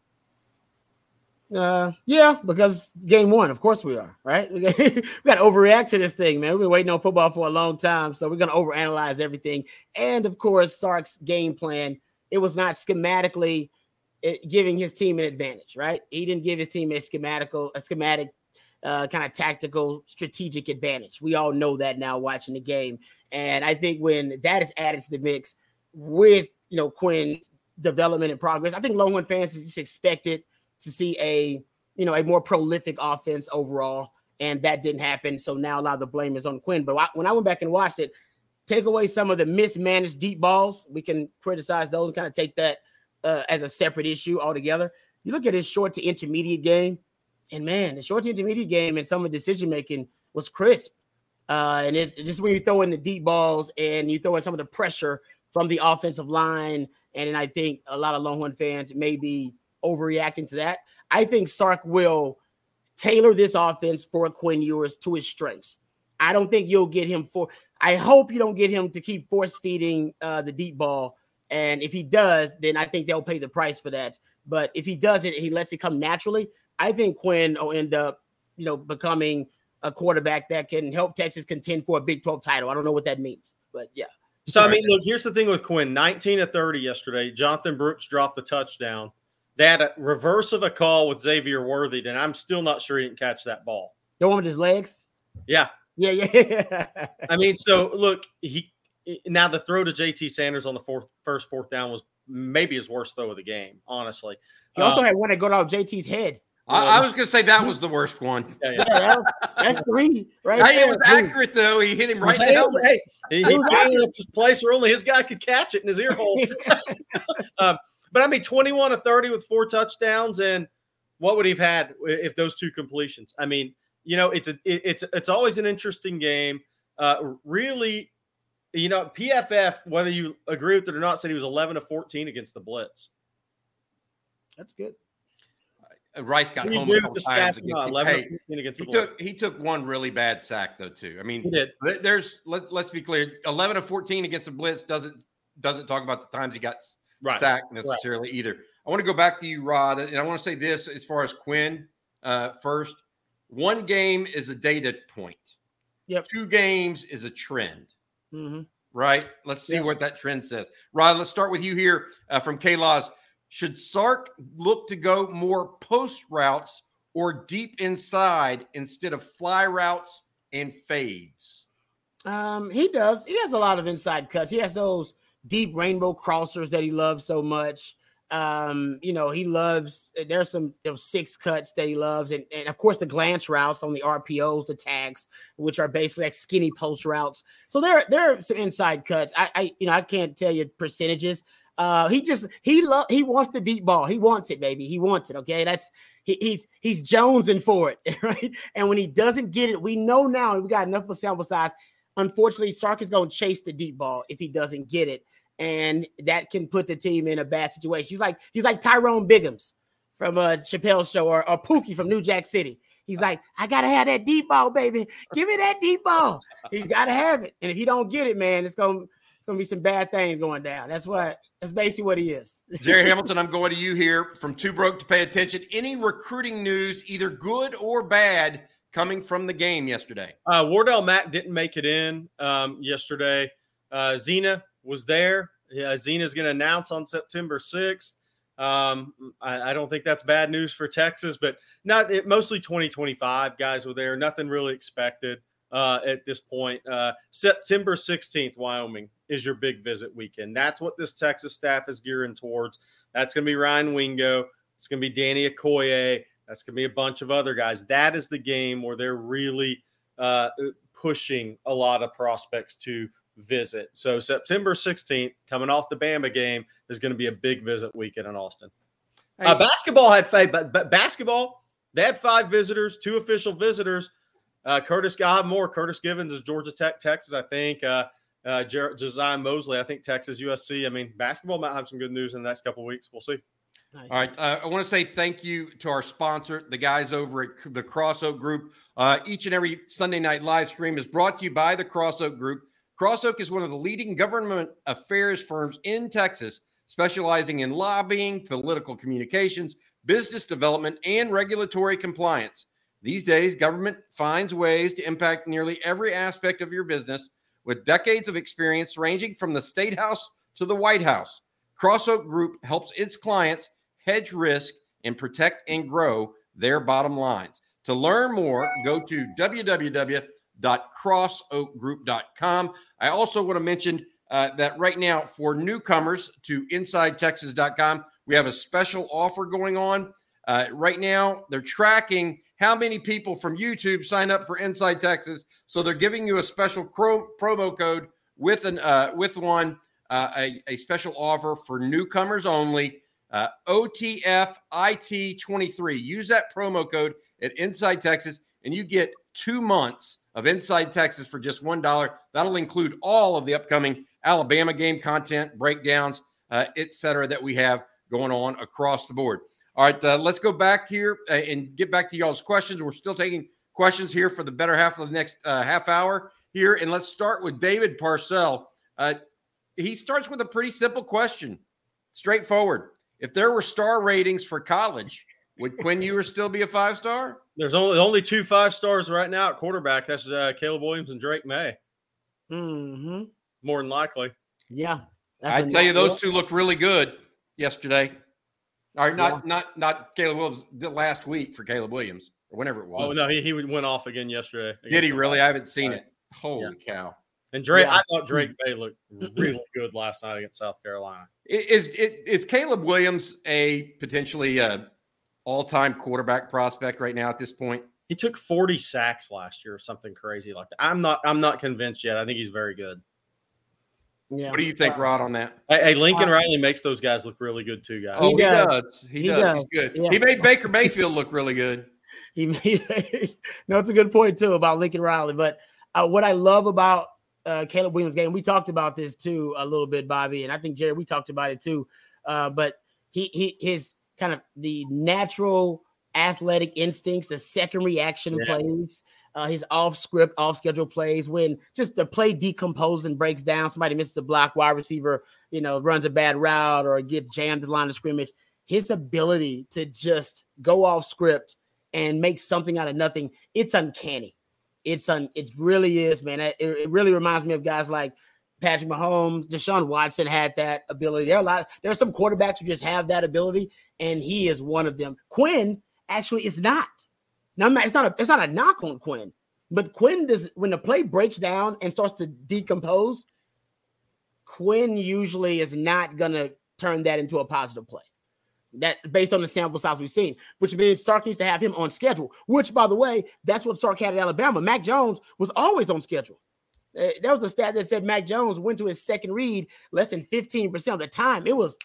Uh, yeah, because game one, of course we are, right? we got to overreact to this thing, man. We've been waiting on football for a long time, so we're going to overanalyze everything. And of course, Sark's game plan, it was not schematically eh, giving his team an advantage, right? He didn't give his team a schematical, a schematic, uh, kind of tactical, strategic advantage. We all know that now watching the game, and I think when that is added to the mix with you know Quinn's development and progress, I think Longhorn fans just expected – to see a you know a more prolific offense overall, and that didn't happen. So now a lot of the blame is on Quinn. But when I went back and watched it, take away some of the mismanaged deep balls, we can criticize those and kind of take that uh, as a separate issue altogether. You look at his short to intermediate game, and man, the short to intermediate game and some of the decision making was crisp. Uh, and it's just when you throw in the deep balls and you throw in some of the pressure from the offensive line, and I think a lot of Longhorn fans may be overreacting to that. I think Sark will tailor this offense for Quinn Ewers to his strengths. I don't think you'll get him for. I hope you don't get him to keep force feeding uh, the deep ball. And if he does, then I think they'll pay the price for that. But if he does it, he lets it come naturally. I think Quinn will end up, you know, becoming a quarterback that can help Texas contend for a Big 12 title. I don't know what that means, but yeah. So I mean, look, here's the thing with Quinn: 19 to 30 yesterday. Jonathon Brooks dropped the touchdown. That reverse of a call with Xavier Worthy, and I'm still not sure he didn't catch that ball. The one with his legs? Yeah. Yeah, yeah. I mean, so look, he now the throw to JT Sanders on the fourth first fourth down was maybe his worst throw of the game, honestly. He also um, had one that got off JT's head. I, I, was gonna say that was the worst one. Yeah, yeah. yeah that's three, right? Hey, there. it was accurate though. He hit him right in the Hey, he, he got in a place where only his guy could catch it in his ear hole. um, but I mean, 21 to 30 with four touchdowns, and what would he have had if those two completions? I mean, you know, it's a it's it's always an interesting game. Uh, really, you know, PFF, whether you agree with it or not, said he was 11 to 14 against the blitz. That's good. Uh, Rice got You home. agree a with the couple times stats against- not? 11 hey, against he the blitz. took he took one really bad sack though too. I mean, He did. Th- There's let, let's be clear. 11 of 14 against the blitz doesn't doesn't talk about the times he got Right. sacked necessarily either. I want to go back to you, Rod, and I want to say this as far as Quinn uh, first. One game is a data point. Yep. Two games is a trend. hmm Right. Let's see Yeah. what that trend says. Rod, let's start with you here uh, from K Laws. Should Sark look to go more post routes or deep inside instead of fly routes and fades? Um, he does. He has a lot of inside cuts. He has those deep rainbow crossers that he loves so much. Um, you know, he loves there's some those six cuts that he loves, and, and of course the glance routes on the RPOs, the tags, which are basically like skinny post routes. So there, there are some inside cuts. I, I you know, I can't tell you percentages. Uh, he just he love he wants the deep ball. He wants it, baby. He wants it. Okay, that's he, he's he's jonesing for it, right? And when he doesn't get it, we know now we got enough of sample size. Unfortunately, Sark is going to chase the deep ball if he doesn't get it, and that can put the team in a bad situation. He's like he's like Tyrone Biggums from a Chappelle show or, or Pookie from New Jack City. He's like, I gotta have that deep ball, baby. Give me that deep ball. He's got to have it, and if he don't get it, man, it's gonna it's gonna be some bad things going down. That's what that's basically what he is. Jerry Hamilton, I'm going to you here from Too Broke to Pay Attention. Any recruiting news, either good or bad, coming from the game yesterday? Uh, Wardell Mack didn't make it in um, yesterday. Uh, Zena was there. Yeah, Zena's going to announce on September 6th. Um, I, I don't think that's bad news for Texas, but not it, mostly 2025 guys were there. Nothing really expected uh, at this point. Uh, September 16th, Wyoming is your big visit weekend. That's what this Texas staff is gearing towards. That's going to be Ryan Wingo. It's going to be Danny Okoye. That's going to be a bunch of other guys. That is the game where they're really uh, pushing a lot of prospects to visit. So September 16th, coming off the Bama game, is going to be a big visit weekend in Austin. Hey, Uh, basketball had five, but, but basketball they had five visitors, two official visitors. Uh, Curtis God Moore, Curtis Givens is Georgia Tech, Texas, I think. Uh, uh, Jer- Josiah Moseley, I think Texas, USC. I mean, basketball might have some good news in the next couple of weeks. We'll see. Nice. All right. Uh, I want to say thank you to our sponsor, the guys over at the Cross Oak Group. Uh, each and every Sunday night live stream is brought to you by the Cross Oak Group. Cross Oak is one of the leading government affairs firms in Texas, specializing in lobbying, political communications, business development, and regulatory compliance. These days, government finds ways to impact nearly every aspect of your business with decades of experience ranging from the State House to the White House. Cross Oak Group helps its clients hedge risk and protect and grow their bottom lines. To learn more, go to www.crossoakgroup.com. I also want to mention uh, that right now, for newcomers to InsideTexas.com, we have a special offer going on. Uh, right now, they're tracking how many people from YouTube sign up for Inside Texas, so they're giving you a special promo code with an uh, with one uh, a, a special offer for newcomers only. Uh, OTFIT23. Use that promo code at Inside Texas, and you get two months of Inside Texas for just one dollar. That'll include all of the upcoming Alabama game content, breakdowns, uh, etc. that we have going on across the board. All right, uh, let's go back here uh, and get back to y'all's questions. We're still taking questions here for the better half of the next uh, half hour here, and let's start with David Parcell. Uh, he starts with a pretty simple question, straightforward. If there were star ratings for college, would Quinn Ewers still be a five star? There's only only two five stars right now at quarterback. That's uh, Caleb Williams and Drake Maye. hmm More than likely. Yeah. I a tell you, those yeah. two looked really good yesterday. All right, not not not Caleb Williams the last week for Caleb Williams or whenever it was. Oh no, he, he went off again yesterday. Did he really? I haven't seen Right. it. Holy cow! And Drake, Yeah. I thought Drake Maye looked really good last night against South Carolina. I- Is it is Caleb Williams a potentially uh, all time quarterback prospect right now at this point? He took 40 sacks last year or something crazy like that. I'm not I'm not convinced yet. I think he's very good. Yeah. What do you think, Rod, on that? Hey, hey, Lincoln Riley makes those guys look really good too, guys. He Oh, does. He, He does. does. He's good. Yeah. He made Baker Mayfield look really good. He made no, it's a good point too about Lincoln Riley. But uh, what I love about uh, Caleb Williams' game. We talked about this too a little bit, Bobby, and I think Jerry. We talked about it too. Uh, but he he his kind of the natural athletic instincts, the second reaction yeah. plays, uh, his off script, off schedule plays when just the play decomposes and breaks down. Somebody misses a block, wide receiver, you know, runs a bad route or get jammed in the line of scrimmage. His ability to just go off script and make something out of nothing, it's uncanny. It's un, it really is, man. It, it really reminds me of guys like Patrick Mahomes, Deshaun Watson had that ability. There are a lot. There are some quarterbacks who just have that ability, and he is one of them. Quinn actually is not. Now, it's not a it's not a knock on Quinn, but Quinn does when the play breaks down and starts to decompose. Quinn usually is not gonna turn that into a positive play. That based on the sample size we've seen, which means Sark needs to have him on schedule. Which, by the way, that's what Sark had at Alabama. Mac Jones was always on schedule. Uh, there was a stat that said Mac Jones went to his second read less than 15% of the time. It was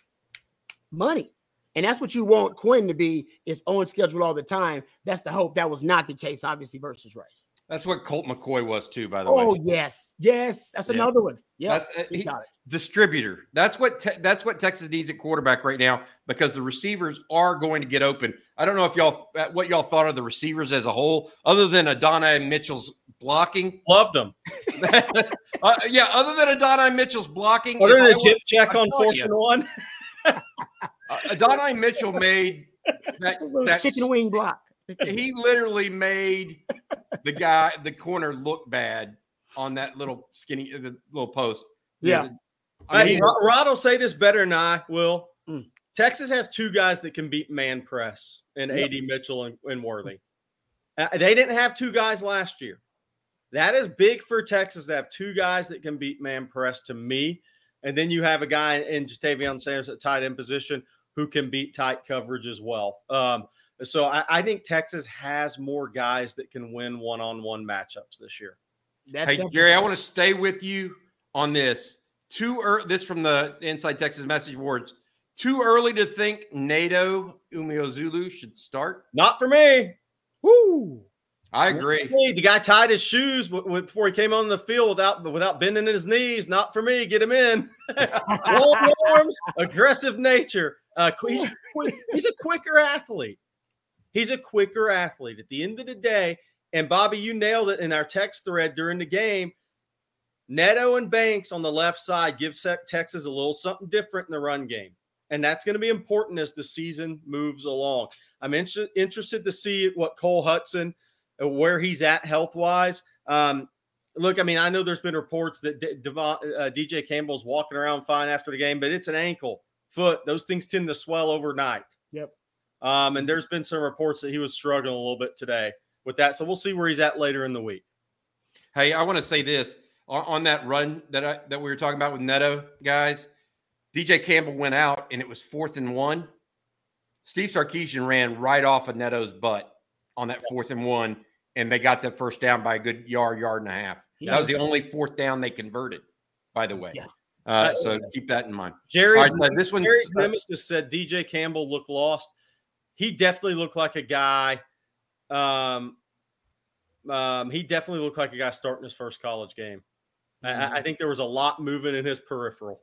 money. And that's what you want Quinn to be is on schedule all the time. That's the hope. That was not the case, obviously, versus Rice. That's what Colt McCoy was too, by the oh, way. Oh yes, yes, that's yeah. another one. Yeah, that's uh, he, distributor. That's what te- that's what Texas needs at quarterback right now because the receivers are going to get open. I don't know if y'all uh, what y'all thought of the receivers as a whole, other than Adonai Mitchell's blocking. Loved him. uh, yeah, other than Adonai Mitchell's blocking. Other than his hip check on fourth and one. uh, Adonai Mitchell made that, that chicken wing block he literally made the guy, the corner, look bad on that little skinny, the little post. Yeah. I mean, Rod will say this better than I will. Mm. Texas has two guys that can beat man press, and yep. AD Mitchell and, and Worthy. Uh, they didn't have two guys last year. That is big for Texas to have two guys that can beat man press to me. And then you have a guy in Ja'Tavion Sanders at tight end position who can beat tight coverage as well. Um, so I, I, think Texas has more guys that can win one-on-one matchups this year. That's hey, Jerry, I want to stay with you on this. Too early. This from the Inside Texas Message Boards. Too early to think Neto Umeozulu should start. Not for me. Woo. I agree. The guy tied his shoes before he came on the field without without bending his knees. Not for me. Get him in. Long arms, aggressive nature. Uh, he's, he's a quicker athlete. He's a quicker athlete. At the end of the day, and Bobby, you nailed it in our text thread during the game. Neto and Banks on the left side give Texas a little something different in the run game. And that's going to be important as the season moves along. I'm inter- interested to see what Cole Hutson, where he's at health wise. Um, look, I mean, I know there's been reports that D- Devon, uh, DJ Campbell's walking around fine after the game, but it's an ankle, foot. Those things tend to swell overnight. Yep. Um, and there's been some reports that he was struggling a little bit today with that. So we'll see where he's at later in the week. Hey, I want to say this on, on that run that I, that we were talking about with Neto, guys. DJ Campbell went out and it was fourth and one. Steve Sarkisian ran right off of Neto's butt on that yes. fourth and one, and they got that first down by a good yard, yard and a half. Yeah. That was the only fourth down they converted, by the way. Yeah. Uh, so keep that in mind. Jerry's, right, this one. Jerry's nemesis said DJ Campbell looked lost he definitely looked like a guy. Um, um, he definitely looked like a guy starting his first college game. Mm-hmm. I, I think there was a lot moving in his peripheral.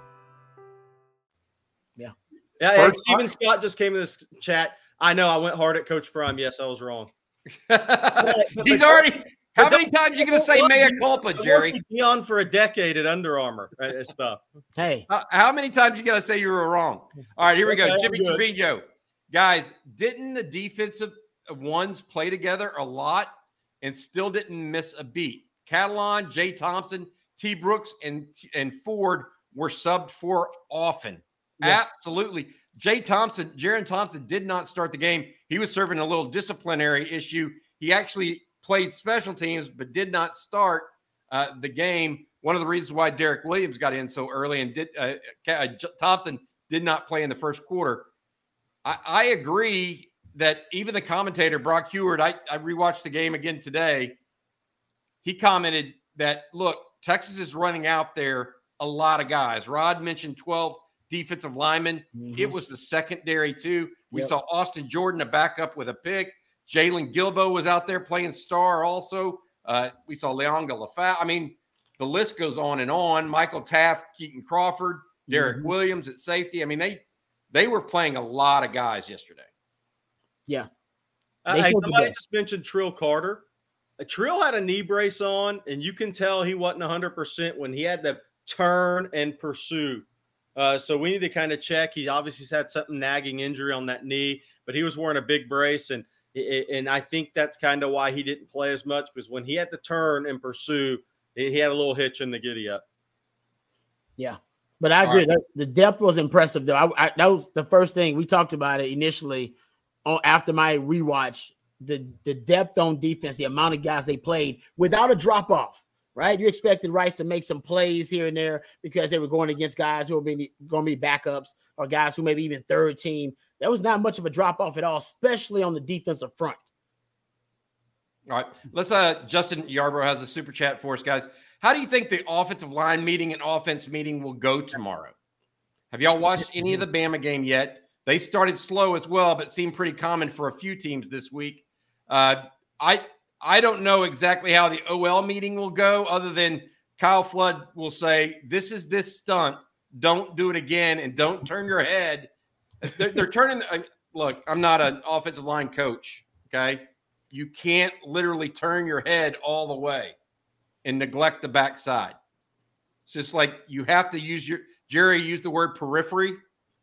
Yeah, First, Stephen Scott just came in this chat. I know I went hard at Coach Prime. Yes, I was wrong. he's already How many times you going to say mea culpa, Jerry? Be on for a decade at Under Armour uh, and stuff. Hey, How, how many times you got to say you were wrong? All right, here we go. Okay, Jimmy. Trevino. Guys, didn't the defensive ones play together a lot and still didn't miss a beat? Catalon, Jay Thompson, T. Brooks, and and Ford were subbed for often. Absolutely. Jay Thompson, Jerrin Thompson did not start the game. He was serving a little disciplinary issue. He actually played special teams, but did not start uh, the game. One of the reasons why Derek Williams got in so early and did uh, uh, Thompson did not play in the first quarter. I, I agree that even the commentator Brock Huard, I, I rewatched the game again today. He commented that look, Texas is running out there a lot of guys. Rod mentioned 12 defensive linemen. It was the secondary too. We Yep. saw Austin Jordan a backup with a pick. Jaylon Guilbeau was out there playing star also. Uh, we saw Liona Lefau. I mean, the list goes on and on. Michael Taaffe, Keaton Crawford, Derek Mhm. Williams at safety. I mean, they they were playing a lot of guys yesterday. yeah, Uh, hey, somebody just mentioned Trill Carter. Uh, Trill had a knee brace on, and you can tell he wasn't 100% when he had to turn and pursue. Uh, so we need to kind of check. He obviously had something nagging injury on that knee, but he was wearing a big brace, and and I think that's kind of why he didn't play as much because when he had to turn and pursue, he had a little hitch in the giddy up. Yeah, but I agree. that The depth was impressive, though. I, I, that was the first thing we talked about it initially. On after my rewatch, the the depth on defense, the amount of guys they played without a drop off. Right, you expected Rice to make some plays here and there because they were going against guys who were going to be backups or guys who maybe even third team. That was not much of a drop off at all, especially on the defensive front. All right. Let's uh Justin Yarbrough has a super chat for us, guys. How do you think the offensive line meeting and offense meeting will go tomorrow? Have y'all watched any of the Bama game yet? They started slow as well, but seemed pretty common for a few teams this week. Uh, I I don't know exactly how the OL meeting will go, other than Kyle Flood will say, "This is this stunt. Don't do it again, and don't turn your head." They're, they're turning. Look, I'm not an offensive line coach. Okay, you can't literally turn your head all the way and neglect the backside. It's just like you have to use your Jerry used the word periphery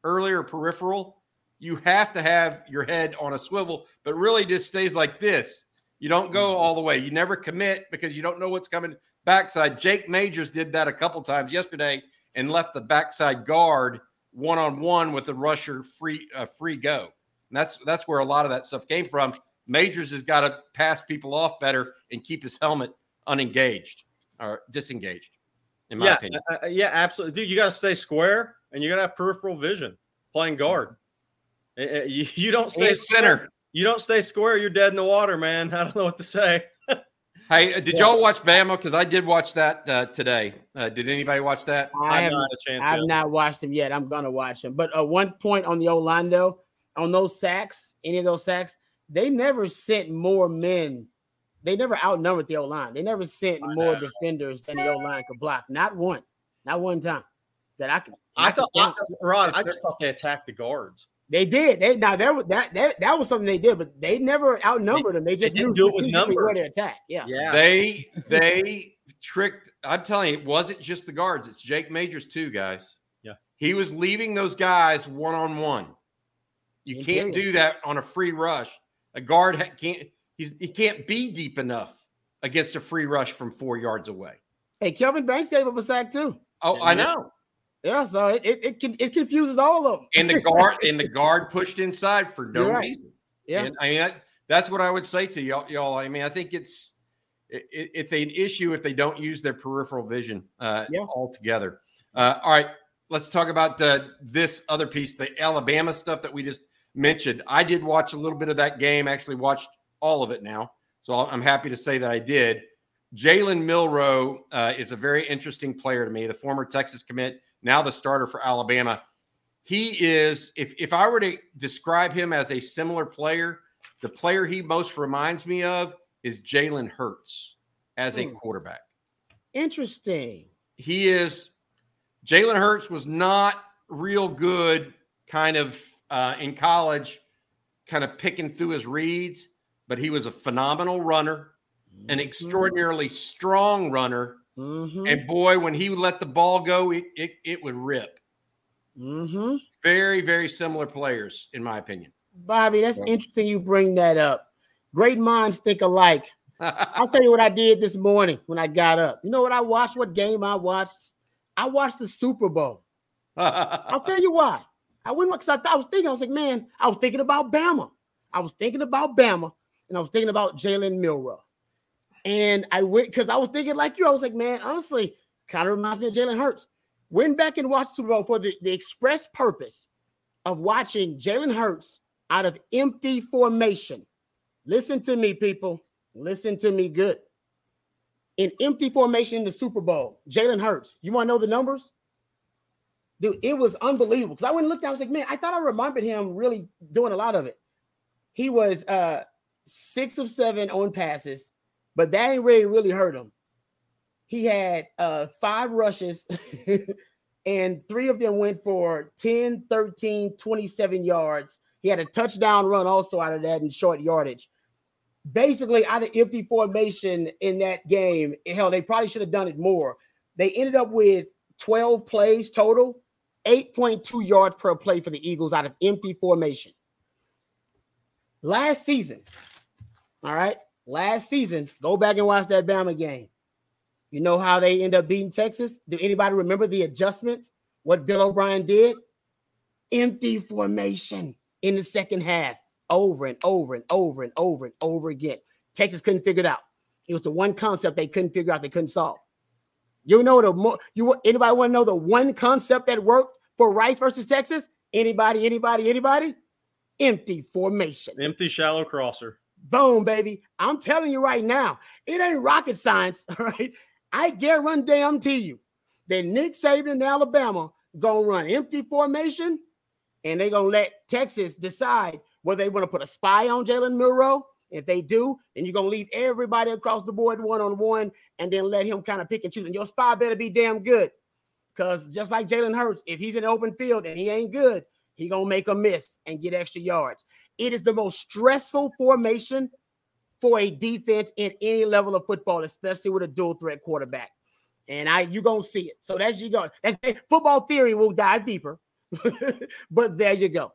earlier, peripheral. You have to have your head on a swivel, but really just stays like this. You don't go all the way. You never commit because you don't know what's coming backside. Jake Majors did that a couple times yesterday and left the backside guard one on one with the rusher free uh, free go. And that's that's where a lot of that stuff came from. Majors has got to pass people off better and keep his helmet unengaged or disengaged. In my yeah, opinion, uh, yeah, absolutely, dude. You got to stay square, and you got to have peripheral vision playing guard. Uh, uh, You, you don't stay center. You don't stay square, you're dead in the water, man. I don't know what to say. Hey, uh, did y'all watch Bama? Because I did watch that uh, today. Uh, did anybody watch that? I I've not a chance. I've yet. not watched them yet. I'm gonna watch them. But uh, one point on the O line though, on those sacks, any of those sacks, they never sent more men. They never outnumbered the O line. They never sent more defenders than the O line could block. Not one. Not one time. That I could. I could thought, I, think. Rod, I just thought they attacked the guards. They did. They now that was that, that that was something they did, but they never outnumbered them. They just didn't knew do it with strategically where numbers. to attack. Yeah. Yeah, They they tricked. I'm telling you, it wasn't just the guards. It's Jake Majors too, guys. Yeah. he was leaving those guys one on one. You can't Interior. do that on a free rush. A guard ha- can't. He's he can't be deep enough against a free rush from four yards away. Hey, Kelvin Banks gave up a sack too. Oh, I know. Yeah, so it it it, can, it confuses all of them. And the guard and the guard pushed inside for no right. reason. Yeah. And, I mean, that, that's what I would say to y'all, y'all. I mean, I think it's it, it- it's an issue if they don't use their peripheral vision uh, Yeah. altogether. Uh, all right, let's talk about uh, this other piece, the Alabama stuff that we just mentioned. I did watch a little bit of that game. Actually, watched all of it now, so I'm happy to say that I did. Jalen Milroe uh, is a very interesting player to me. The former Texas commit, now the starter for Alabama he is if if I were to describe him as a similar player, the player he most reminds me of is Jalen Hurts as a Hmm. quarterback. Interesting. He is Jalen Hurts was not real good, kind of uh, in college, kind of picking through his reads, but he was a phenomenal runner. an extraordinarily strong runner. Mhm. And boy, when he would let the ball go, it, it, it would rip. Mm-hmm. Very, very similar players, in my opinion. Bobby, that's interesting you bring that up. Great minds think alike. I'll tell you what I did this morning when I got up. You know what I watched? What game I watched? I watched the Super Bowl. I'll tell you why. I went because I, thought- I was thinking, I was like, man, I was thinking about Bama. I was thinking about Bama, and I was thinking about Jalen Milroe. And I went because I was thinking like you. I was like, man, honestly, kind of reminds me of Jalen Hurts. Went back and watched Super Bowl for the, the express purpose of watching Jalen Hurts out of empty formation. Listen to me, people. Listen to me good. In empty formation in the Super Bowl, Jalen Hurts. You want to know the numbers? Dude, it was unbelievable. Because I went and looked, I was like, man, I thought I remembered him really doing a lot of it. He was uh six of seven on passes, but that ain't really really hurt him. He had uh five rushes, and three of them went for 10, 13, 27 yards. He had a touchdown run also out of that in short yardage. Basically, out of empty formation in that game, hell, they probably should have done it more. They ended up with 12 plays total, 8.2 yards per play for the Eagles out of empty formation. Last season, all right, last season, go back and watch that Bama game. You know how they end up beating Texas? Do anybody remember the adjustment? What Bill O'Brien did? Empty formation in the second half, over and over and over and over and over again. Texas couldn't figure it out. It was the one concept they couldn't figure out, they couldn't solve. You know the more you anybody want to know the one concept that worked for Rice versus Texas? Anybody, anybody, anybody? Empty formation. Empty shallow crosser. Boom, baby. I'm telling you right now, it ain't rocket science. All right. I guarantee them to you that Nick Saban in Alabama gonna run empty formation and they gonna let Texas decide whether they want to put a spy on Jalen Milroe. If they do, then you're gonna leave everybody across the board one on one and then let him kind of pick and choose. And your spy better be damn good. Because just like Jalen Hurts, if he's in the open field and he ain't good, he gonna make a miss and get extra yards. It is the most stressful formation for a defense in any level of football, especially with a dual threat quarterback. And I, you gonna see it. So that's you go. That's football theory. will dive deeper, but there you go.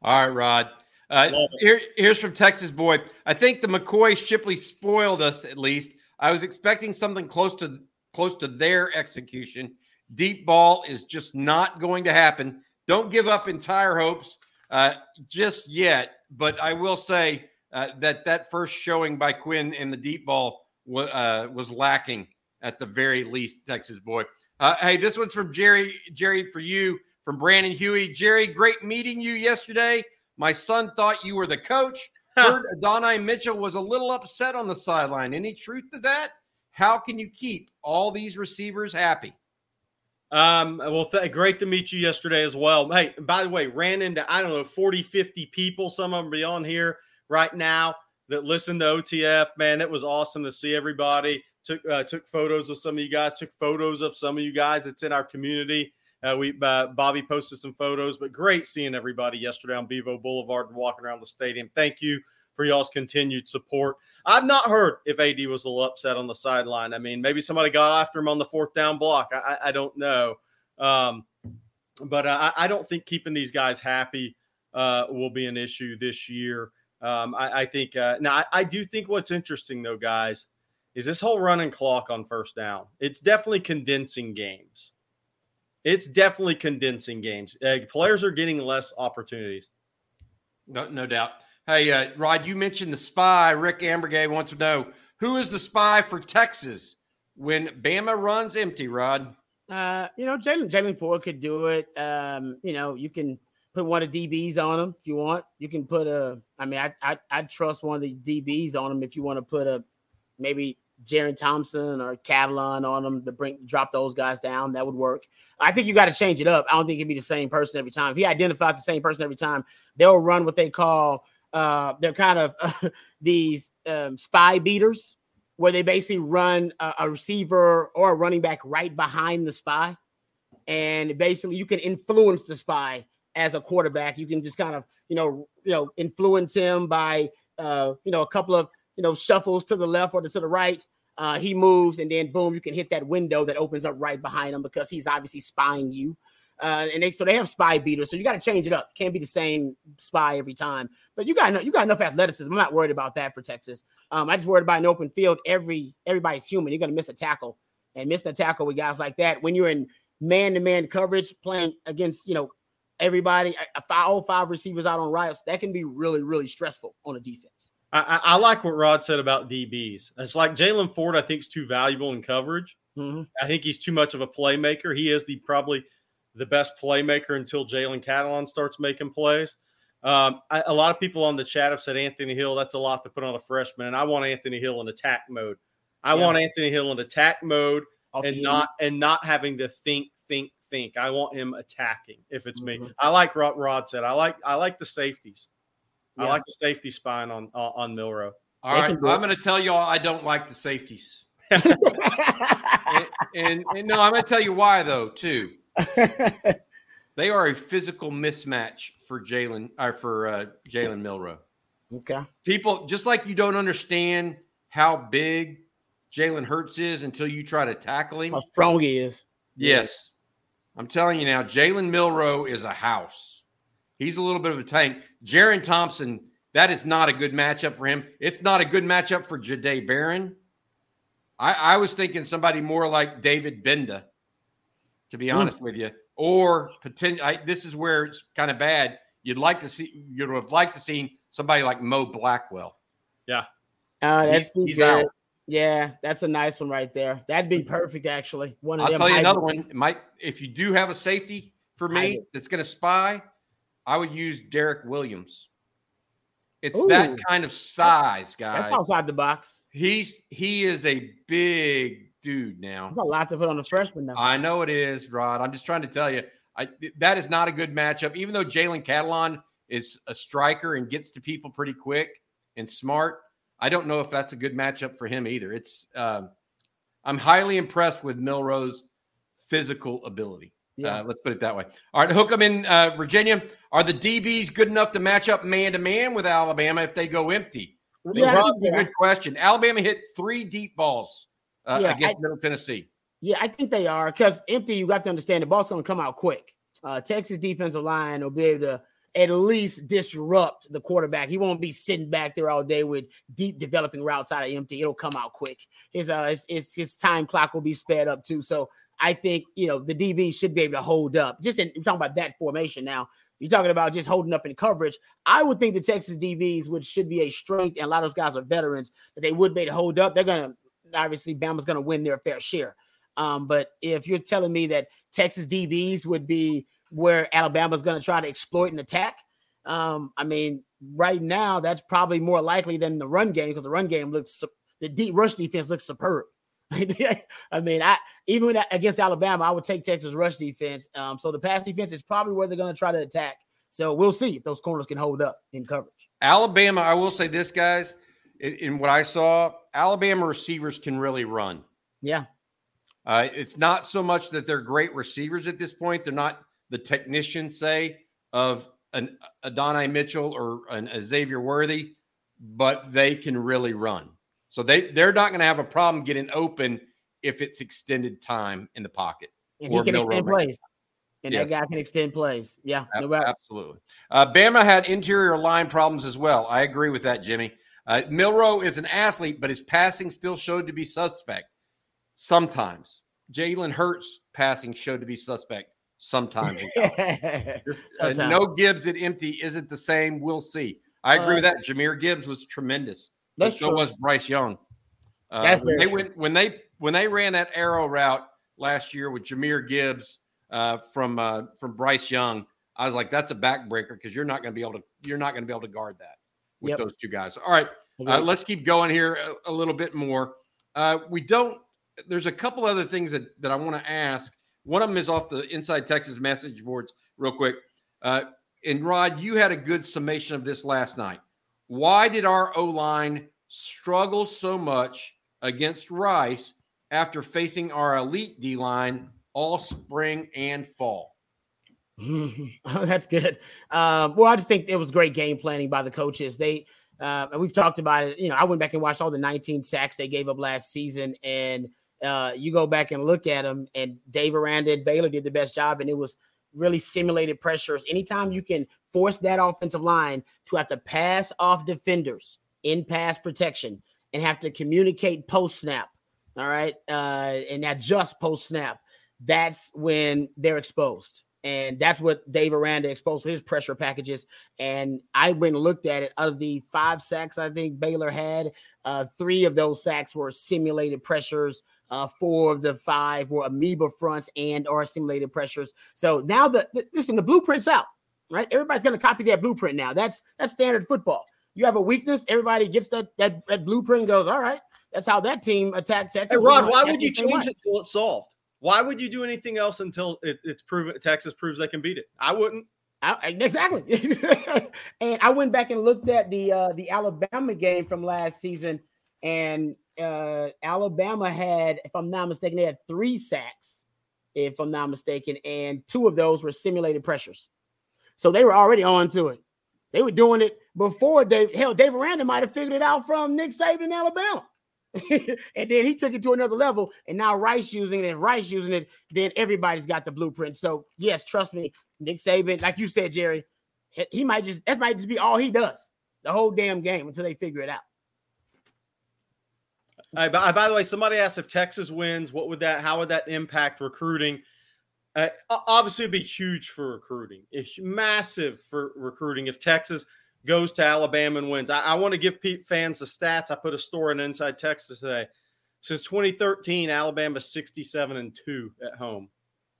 All right, Rod. Uh, here, here's from Texas boy. I think the McCoy Shipley spoiled us at least. I was expecting something close to close to their execution. Deep ball is just not going to happen. Don't give up entire hopes uh, just yet. But I will say uh, that that first showing by Quinn in the deep ball wa- uh, was lacking at the very least. Texas boy. Uh, hey, this one's from Jerry. Jerry, for you from Brandon Huey. Jerry, great meeting you yesterday. My son thought you were the coach. Heard Adonai Mitchell was a little upset on the sideline. Any truth to that? How can you keep all these receivers happy? Um, well, th- great to meet you yesterday as well. Hey, by the way, ran into, I don't know, 40, 50 people. Some of them be on here right now that listen to OTF. Man, it was awesome to see everybody. Took uh, took photos of some of you guys, took photos of some of you guys. It's in our community. Uh, we uh, Bobby posted some photos, but great seeing everybody yesterday on Bevo Boulevard and walking around the stadium. Thank you for y'all's continued support. I've not heard if AD was a little upset on the sideline. I mean, maybe somebody got after him on the fourth down block. I, I, don't know. Um, but I, I don't think keeping these guys happy uh, will be an issue this year. Um, I, I think uh, now I, I do think what's interesting though, guys, is this whole running clock on first down. It's definitely condensing games. It's definitely condensing games. Uh, players are getting less opportunities. No, no doubt. Hey, uh, Rod, you mentioned the spy. Rick Ambergay wants to know who is the spy for Texas when Bama runs empty, Rod? Uh, you know, Jalen Jaylan Ford could do it. Um, you know, you can put one of DBs on him if you want. You can put a. I mean, I I I'd trust one of the DBs on him if you want to put a maybe Jerrin Thompson or Catalon on them to bring drop those guys down. That would work. I think you got to change it up. I don't think it'd be the same person every time. If he identifies the same person every time, they'll run what they call uh they're kind of these um, spy beaters where they basically run a, a receiver or a running back right behind the spy. And basically you can influence the spy as a quarterback. You can just kind of, you know, you know, influence him by uh, you know, a couple of you know, shuffles to the left or to the right, uh, he moves, and then boom, you can hit that window that opens up right behind him because he's obviously spying you. Uh, and they so they have spy beaters, so you got to change it up. Can't be the same spy every time. But you got you got enough athleticism. I'm not worried about that for Texas. Um, I just worried about an open field. Every everybody's human. You're gonna miss a tackle and miss a tackle with guys like that when you're in man to man coverage playing against you know everybody. All five receivers out on routes that can be really really stressful on a defense. I, I like what Rod said about DBs. It's like Jaylan Ford. I think is too valuable in coverage. Mm-hmm. I think he's too much of a playmaker. He is the probably the best playmaker until Jalen Catalon starts making plays. Um, I, a lot of people on the chat have said Anthony Hill. That's a lot to put on a freshman, and I want Anthony Hill in attack mode. I yeah. want Anthony Hill in attack mode Off and not and not having to think, think, think. I want him attacking. If it's mm-hmm. me, I like what Rod said. I like I like the safeties. Yeah. I like the safety spine on on, on Milroe. All right, I'm going to tell y'all I don't like the safeties. and, and, and no, I'm going to tell you why though too. they are a physical mismatch for Jalen or for uh, Jalen Milroe. Okay. People just like you don't understand how big Jalen Hurts is until you try to tackle him. How strong he is. Yes. I'm telling you now, Jalen Milroe is a house. He's a little bit of a tank. Jerrin Thompson, that is not a good matchup for him. It's not a good matchup for Jahdae Barron. I, I was thinking somebody more like David Gbenda to be honest with you. Or potential. This is where it's kind of bad. You'd like to see. You'd have liked to see somebody like Mo Blackwell. Yeah. Uh, that's he's, he's. Out. Yeah, that's a nice one right there. That'd be perfect, actually. One of I'll tell you another one. It might if you do have a safety for me that's going to spy, I would use Derek Williams. It's Ooh, that kind of size, guy. That's outside the box. He's he is a big dude now. That's a lot to put on the freshman now. I know it is, Rod. I'm just trying to tell you, I that is not a good matchup. Even though Jalen Catalon is a striker and gets to people pretty quick and smart, I don't know if that's a good matchup for him either. It's um, I'm highly impressed with Milroe's physical ability. Yeah. Uh, let's put it that way. All right, hook them in uh, Virginia. Are the DBs good enough to match up man to man with Alabama if they go empty? Yeah, good question. Alabama hit three deep balls uh, yeah, against I, Middle Tennessee. Yeah, I think they are because empty. You got to understand the ball's going to come out quick. Uh, Texas defensive line will be able to at least disrupt the quarterback. He won't be sitting back there all day with deep developing routes out of empty. It'll come out quick. His uh his, his, his time clock will be sped up too. So I think you know the DB should be able to hold up. Just in you're talking about that formation now. You're talking about just holding up in coverage. I would think the Texas DBs which should be a strength, and a lot of those guys are veterans that they would be able to hold up. They're gonna obviously Bama's going to win their fair share. Um, but if you're telling me that Texas DBs would be where Alabama's going to try to exploit and attack, um, I mean, right now that's probably more likely than the run game because the run game looks the deep rush defense looks superb. I mean, I even against Alabama, I would take Texas rush defense. Um, so the pass defense is probably where they're going to try to attack. So we'll see if those corners can hold up in coverage. Alabama, I will say this, guys in, in what I saw, Alabama receivers can really run. Yeah. Uh, it's not so much that they're great receivers at this point. They're not the technicians, say, of an Adonai Mitchell or an a Xavier Worthy, but they can really run. So they they're not going to have a problem getting open if it's extended time in the pocket. And he can extend plays. And yes. that guy can extend plays. Yeah, no absolutely. Uh, Bama had interior line problems as well. I agree with that, Jimmy. Uh, Milroe is an athlete, but his passing still showed to be suspect sometimes. Jalen Hurts' passing showed to be suspect sometimes. uh, no Gibbs at empty isn't the same. We'll see. I agree uh, with that. Jahmyr Gibbs was tremendous. That's so true. was Bryce Young. Uh, when they went when they when they ran that arrow route last year with Jahmyr Gibbs uh, from uh, from Bryce Young, I was like, that's a backbreaker because you're not going to be able to you're not going to be able to guard that with yep. those two guys. All right, uh, let's keep going here a, a little bit more. Uh, we don't. There's a couple other things that that I want to ask. One of them is off the Inside Texas message boards, real quick. Uh, and Rod, you had a good summation of this last night. Why did our O line struggle so much against Rice after facing our elite D line all spring and fall? oh, that's good. Um, well, I just think it was great game planning by the coaches. They uh, and we've talked about it. You know, I went back and watched all the 19 sacks they gave up last season, and uh, you go back and look at them, and Dave Aranda and Baylor did the best job, and it was really simulated pressures. Anytime you can force that offensive line to have to pass off defenders in pass protection and have to communicate post snap, all right, uh, and adjust post snap, that's when they're exposed. And that's what Dave Aranda exposed with his pressure packages. And I went and looked at it. Out of the five sacks I think Baylor had, uh, three of those sacks were simulated pressures. Uh, four of the five were amoeba fronts and or simulated pressures. So now the, the listen, the blueprint's out, right? Everybody's going to copy that blueprint now. That's that's standard football. You have a weakness, everybody gets that that, that blueprint and goes, all right, that's how that team attacked Texas. Hey, Rod, why would you change it until it's solved? Why would you do anything else until it, it's proven Texas proves they can beat it? I wouldn't. I, exactly. and I went back and looked at the uh, the Alabama game from last season, and uh, Alabama had, if I'm not mistaken, they had three sacks, if I'm not mistaken, and two of those were simulated pressures. So they were already on to it. They were doing it before Dave. Hell, Dave Aranda might have figured it out from Nick Saban in Alabama. and then he took it to another level, and now Rice using it, and Rice using it, then everybody's got the blueprint. So yes, trust me, Nick Saban, like you said, Jerry, he might just that might just be all he does the whole damn game until they figure it out. by, by the way, somebody asked if Texas wins, what would that? How would that impact recruiting? Uh, obviously, it'd be huge for recruiting. It's massive for recruiting if Texas goes to Alabama and wins. I, I want to give Pete fans the stats. I put a story in Inside Texas today. Since 2013, Alabama 67 and 2 at home.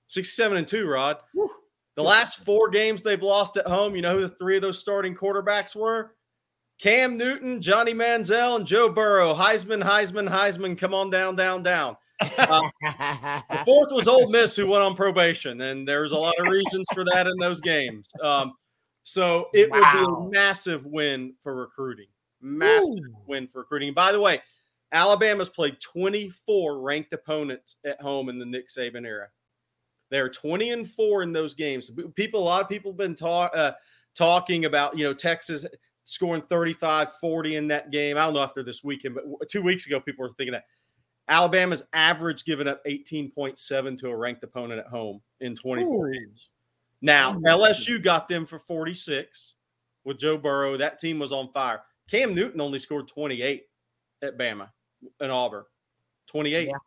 67 and 2, Rod. Whew. The last four games they've lost at home, you know who the three of those starting quarterbacks were? Cam Newton, Johnny Manziel, and Joe Burrow. Heisman, Heisman, Heisman. Come on down, down, down. Uh, the fourth was Ole Miss, who went on probation, and there's a lot of reasons for that in those games. Um, so it wow. would be a massive win for recruiting. Massive Ooh. win for recruiting. By the way, Alabama's played 24 ranked opponents at home in the Nick Saban era. They're 20 and 4 in those games. People, a lot of people have been uh, talking about, you know, Texas scoring 35 40 in that game. I don't know after this weekend, but two weeks ago, people were thinking that. Alabama's average giving up 18.7 to a ranked opponent at home in 24 Ooh. games. Now, LSU got them for 46 with Joe Burrow. That team was on fire. Cam Newton only scored 28 at Bama and Auburn. 28. Yeah. That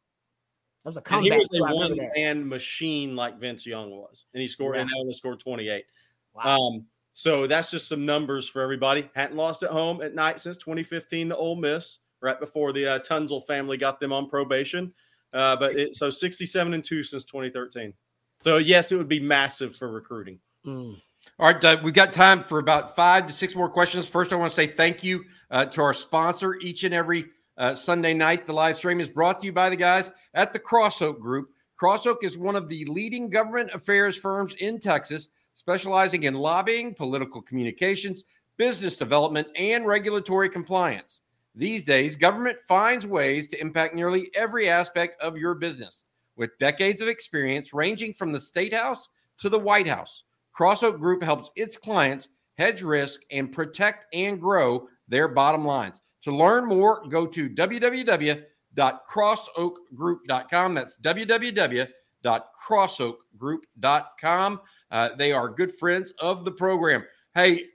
was a comeback. And he was a one man machine like Vince Young was. And he scored yeah. and only scored 28. Wow. Um, so that's just some numbers for everybody. Hadn't lost at home at night since 2015 to Ole Miss, right before the uh, Tunsil family got them on probation. Uh, but it, so 67 and 2 since 2013. So yes, it would be massive for recruiting. Mm. All right, we've got time for about five to six more questions. First, I want to say thank you uh, to our sponsor each and every uh, Sunday night. The live stream is brought to you by the guys at the Cross Oak Group. Cross Oak is one of the leading government affairs firms in Texas, specializing in lobbying, political communications, business development, and regulatory compliance. These days, government finds ways to impact nearly every aspect of your business with decades of experience ranging from the State House to the White House. Cross Oak Group helps its clients hedge risk and protect and grow their bottom lines. To learn more, go to www.crossoakgroup.com. That's www.crossoakgroup.com. Uh, they are good friends of the program. Hey,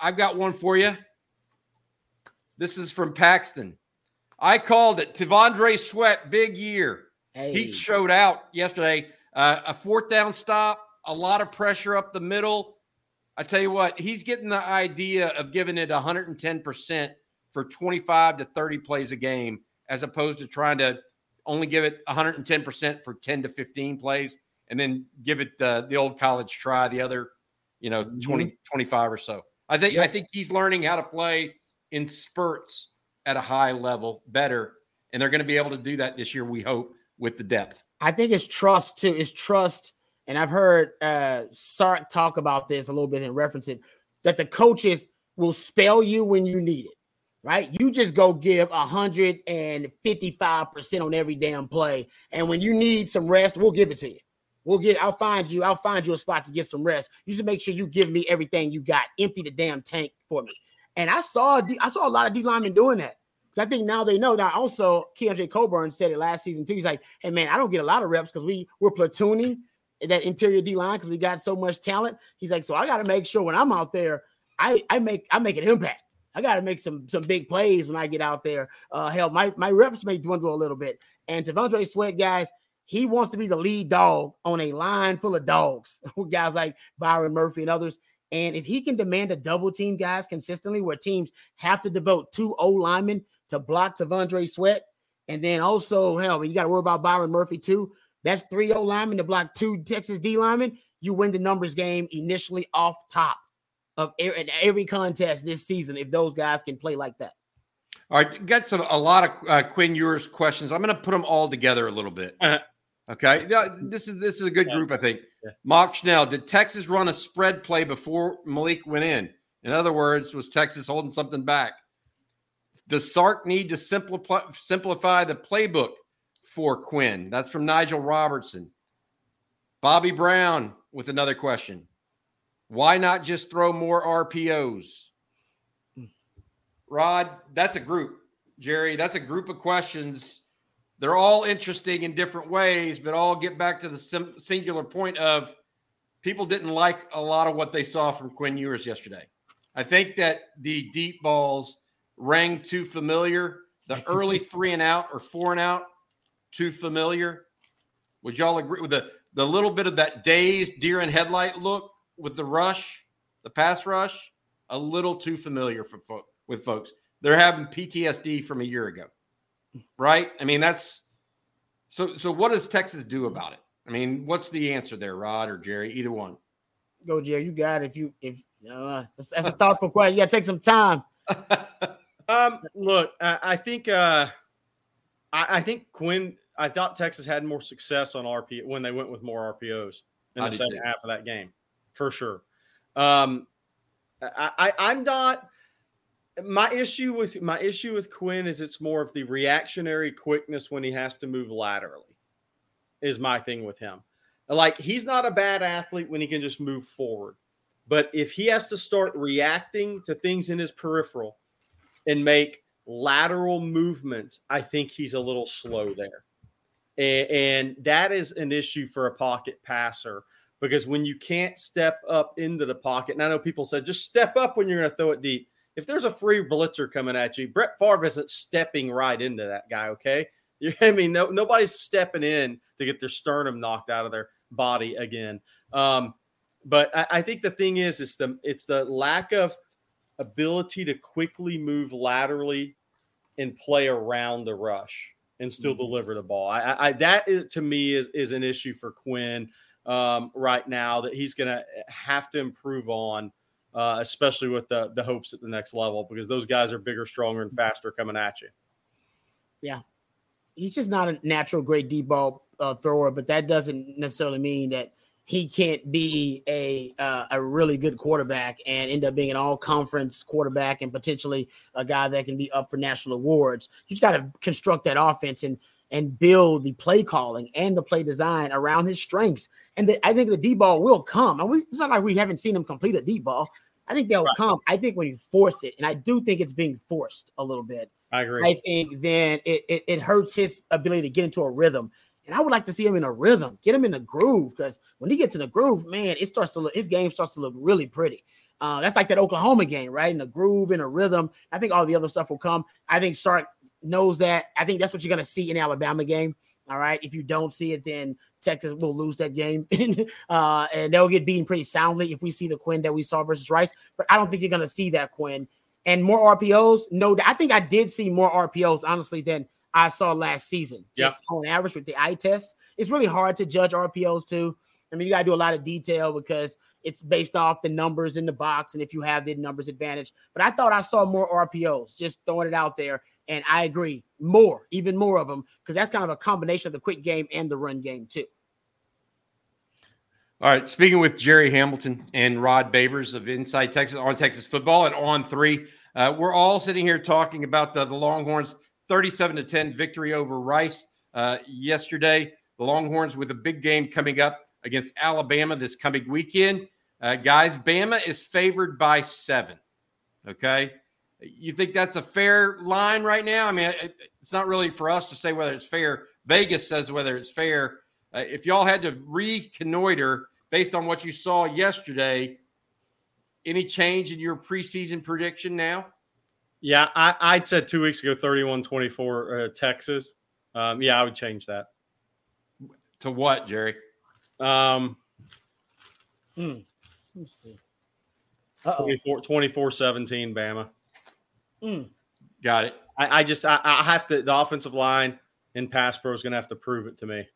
I've got one for you. This is from Paxton. I called it. T'Vondre Sweat, big year. Hey. He showed out yesterday. Uh, a fourth down stop, a lot of pressure up the middle. I tell you what, he's getting the idea of giving it 110% for 25 to 30 plays a game, as opposed to trying to only give it 110% for 10 to 15 plays and then give it uh, the old college try, the other, you know, mm-hmm. 20, 25 or so. I think. I think he's learning how to play in spurts at a high level better. And they're going to be able to do that this year, we hope with the depth. I think it's trust too. It's trust, and I've heard uh Sark talk about this a little bit and reference it that the coaches will spell you when you need it. Right? You just go give 155% on every damn play. And when you need some rest, we'll give it to you. We'll get, I'll find you, I'll find you a spot to get some rest. You should make sure you give me everything you got. Empty the damn tank for me. And I saw I saw a lot of D linemen doing that. Because I think now they know. Now also, KJ Coburn said it last season too. He's like, "Hey man, I don't get a lot of reps because we we're platooning that interior D line because we got so much talent." He's like, "So I got to make sure when I'm out there, I I make I make an impact. I got to make some some big plays when I get out there. Uh, hell, my my reps may dwindle a little bit. And T'Vondre Sweat, guys, he wants to be the lead dog on a line full of dogs with guys like Byron Murphy and others. And if he can demand a double team guys consistently, where teams have to devote two O linemen to block T'Vondre Sweat, and then also hell, you got to worry about Byron Murphy too. That's three O linemen to block two Texas D linemen. You win the numbers game initially off top of every, every contest this season if those guys can play like that. All right, got some a lot of uh, Quinn Ewers questions. I'm going to put them all together a little bit. Uh-huh. Okay, no, this is this is a good Yeah. group, I think. Yeah. Mock Schnell, did Texas run a spread play before Maalik went in? In other words, was Texas holding something back? Does Sark need to simplify simplify the playbook for Quinn? That's from Nigel Robertson. Bobby Brown with another question. Why not just throw more RPOs? Rod, that's a group. Jerry, that's a group of questions. They're all interesting in different ways, but all get back to the sim- singular point of people didn't like a lot of what they saw from Quinn Ewers yesterday. I think that the deep balls rang too familiar. The early three and out or four and out, too familiar. Would y'all agree with the the little bit of that dazed deer in headlight look with the rush, the pass rush? A little too familiar for folk with folks. They're having PTSD from a year ago, right? I mean, that's so. So, what does Texas do about it? I mean, what's the answer there, Rod or Jerry? Either one. Go, Jerry. You got it. If you if uh, that's, that's a thoughtful question. You got to take some time. Um, look, I, I think uh, I, I think Quinn. I thought Texas had more success on RP when they went with more RPOs in the second too. half of that game, for sure. Um, I, I I'm not. My issue with my issue with Quinn is it's more of the reactionary quickness when he has to move laterally. Is my thing with him. Like he's not a bad athlete when he can just move forward, but if he has to start reacting to things in his peripheral and make lateral movements, I think he's a little slow there. And, that is an issue for a pocket passer because when you can't step up into the pocket, and I know people said just step up when you're going to throw it deep. If there's a free blitzer coming at you, Brett Favre isn't stepping right into that guy. Okay, you, I mean, no, nobody's stepping in to get their sternum knocked out of their body again. Um, but I, I think the thing is, it's the it's the lack of ability to quickly move laterally and play around the rush and still deliver the ball. I, I, I that is to me is is an issue for Quinn um, right now that he's going to have to improve on, uh, especially with the the hopes at the next level because those guys are bigger, stronger, and faster coming at you. Yeah, he's just not a natural great deep ball uh, thrower, but that doesn't necessarily mean that he can't be a uh, a really good quarterback and end up being an all conference quarterback and potentially a guy that can be up for national awards. You just got to construct that offense and and build the play calling and the play design around his strengths. And the, I think the deep ball will come. And we, it's not like we haven't seen him complete a deep ball. I think they'll Right. come. I think when you force it, and I do think it's being forced a little bit. I agree. I think then it, it it hurts his ability to get into a rhythm. And I would like to see him in a rhythm, get him in a groove, because when he gets in a groove, man, it starts to look his game starts to look really pretty. Uh, that's like that Oklahoma game, right? In a groove, in a rhythm. I think all the other stuff will come. I think Sark knows that. I think that's what you're gonna see in the Alabama game. All right. If you don't see it, then Texas will lose that game. uh, and they'll get beaten pretty soundly if we see the Quinn that we saw versus Rice. But I don't think you're gonna see that Quinn and more RPOs. No, I think I did see more RPOs, honestly, than I saw last season. Just on average with the eye test. It's really hard to judge RPOs too. I mean, you got to do a lot of detail because it's based off the numbers in the box and if you have the numbers advantage. But I thought I saw more RPOs, just throwing it out there. And I agree, more, even more of them, because that's kind of a combination of the quick game and the run game too. All right. Speaking with Jerry Hamilton and Rod Babers of Inside Texas on Texas football and on three, uh, we're all sitting here talking about the, the Longhorns 37 to 10 victory over Rice uh, yesterday. The Longhorns with a big game coming up against Alabama this coming weekend. Uh, guys, Bama is favored by seven. Okay. You think that's a fair line right now? I mean, it, it's not really for us to say whether it's fair. Vegas says whether it's fair. Uh, if y'all had to reconnoiter based on what you saw yesterday, any change in your preseason prediction now? Yeah, I, I'd said two weeks ago 31 24 uh, Texas. Um, yeah, I would change that. To what, Jerry? Um, Hmm. Let me see. 24, 24 17 Bama. Mm. Got it. I, I just I, I have to the offensive line in pass pro is going to have to prove it to me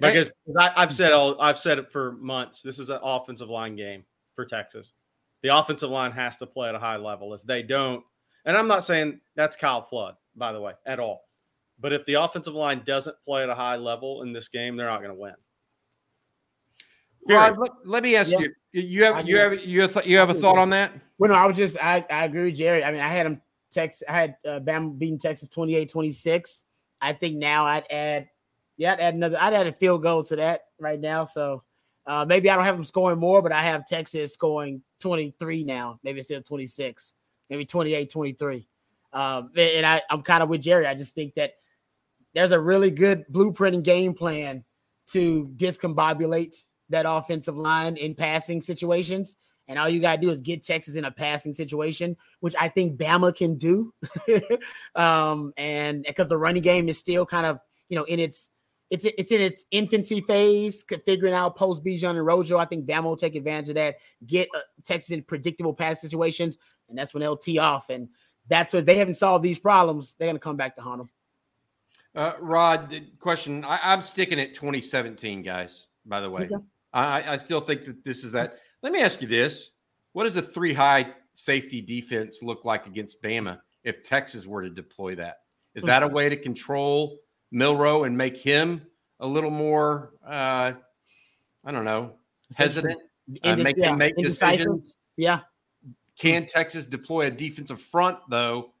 because I, I've said all I've said it for months. This is an offensive line game for Texas. The offensive line has to play at a high level. If they don't, and I'm not saying that's Kyle Flood, by the way, at all. But if the offensive line doesn't play at a high level in this game, they're not going to win. Rod, let, let me ask Yeah. you. You have you have you have, you have a I thought on that? Well, no, I was just I, I agree with Jerry. I mean, I had him Texas. I had uh, Bama beating Texas 28-26. I think now I'd add, yeah, I'd add another. I'd add a field goal to that right now. So uh, maybe I don't have them scoring more, but I have Texas scoring 23 now. Maybe instead of 26, maybe 28, 23. Um, and I, I'm kind of with Jerry. I just think that there's a really good blueprint and game plan to discombobulate that offensive line in passing situations. And all you got to do is get Texas in a passing situation, which I think Bama can do. um, and because the running game is still kind of, you know, in its it's it's in its infancy phase, figuring out post Bijan and Rojo. I think Bama will take advantage of that, get uh, Texas in predictable pass situations, and that's when they'll tee off. And that's what they haven't solved these problems. They're gonna come back to haunt them. Uh, Rod, the question. I, I'm sticking at 2017, guys. By the way, Okay. I, I still think that this is that. Let me ask you this: What does a three high safety defense look like against Bama if Texas were to deploy that? Is that a way to control Milroe and make him a little more? Uh, I don't know, hesitant. Uh, make yeah, him make indecisive. decisions. Yeah, Can Texas deploy a defensive front though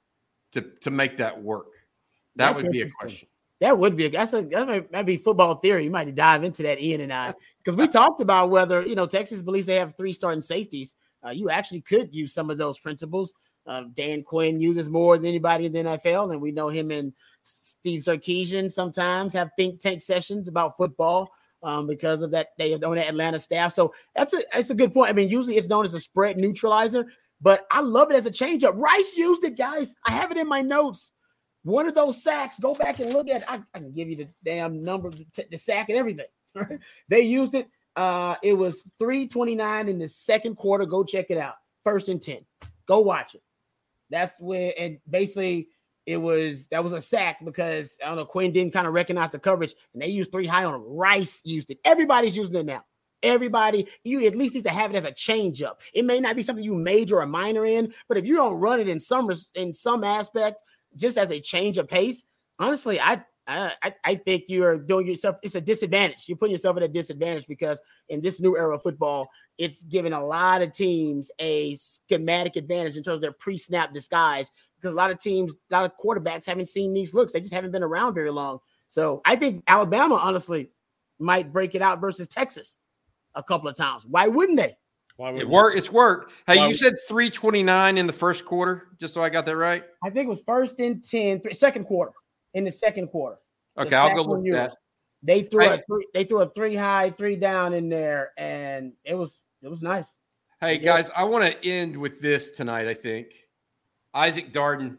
to to make that work? That That's would be a question. That would be a that's a that might be football theory. You might dive into that, Ian and I, because we talked about whether you know Texas believes they have three starting safeties. Uh, you actually could use some of those principles. Uh, Dan Quinn uses more than anybody in the NFL, and we know him and Steve Sarkisian sometimes have think tank sessions about football um, because of that they own that Atlanta staff. So that's a that's a good point. I mean, usually it's known as a spread neutralizer, but I love it as a changeup. Rice used it, guys. I have it in my notes. One of those sacks, go back and look at. I, I can give you the damn number, the, the sack, and everything. they used it. Uh, it was 329 in the second quarter. Go check it out. First and 10. Go watch it. That's where, and basically, it was that was a sack because I don't know, Quinn didn't kind of recognize the coverage, and they used three high on him. Rice used it. Everybody's using it now. Everybody, you at least need to have it as a change up. It may not be something you major or minor in, but if you don't run it in some in some aspect, just as a change of pace, honestly, I I I- I think you're doing yourself. It's a disadvantage. You're putting yourself at a disadvantage because in this new era of football, it's giving a lot of teams a schematic advantage in terms of their pre-snap disguise. Because a lot of teams, a lot of quarterbacks haven't seen these looks. They just haven't been around very long. So I think Alabama, honestly, might break it out versus Texas a couple of times. Why wouldn't they? Why would It worked. It's worked. Hey, Why you would- said 329 in the first quarter, just so I got that right. I think it was first and 10, th- second quarter. In the second quarter. Okay, I'll go look that. They threw a three, they threw a three high, three down in there, and it was it was nice. Hey Yeah. guys, I want to end with this tonight. I think Isaac Darden,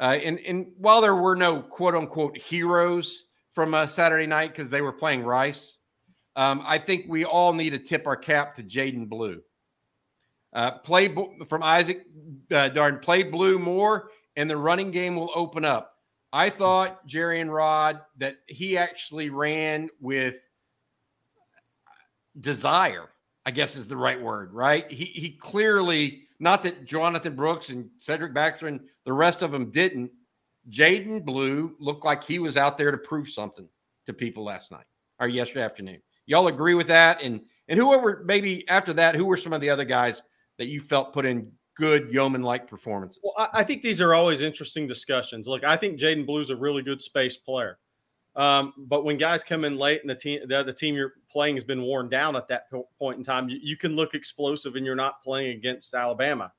uh, and and while there were no quote unquote heroes from uh, Saturday night because they were playing Rice, um, I think we all need to tip our cap to Jaydon Blue. Uh, play from Isaac uh, Darden, play Blue more, and the running game will open up. I thought Jerry and Rod that he actually ran with desire. I guess is the right word, right? He he clearly not that Jonathon Brooks and Cedric Baxter and the rest of them didn't. Jaydon Blue looked like he was out there to prove something to people last night or yesterday afternoon. Y'all agree with that? And and whoever maybe after that, who were some of the other guys that you felt put in good yeoman like performances? Well, I, I think these are always interesting discussions. Look, I think Jaydon Blue's a really good space player. Um, but when guys come in late and the team, the, the team you're playing has been worn down at that po- point in time, you, you can look explosive and you're not playing against Alabama.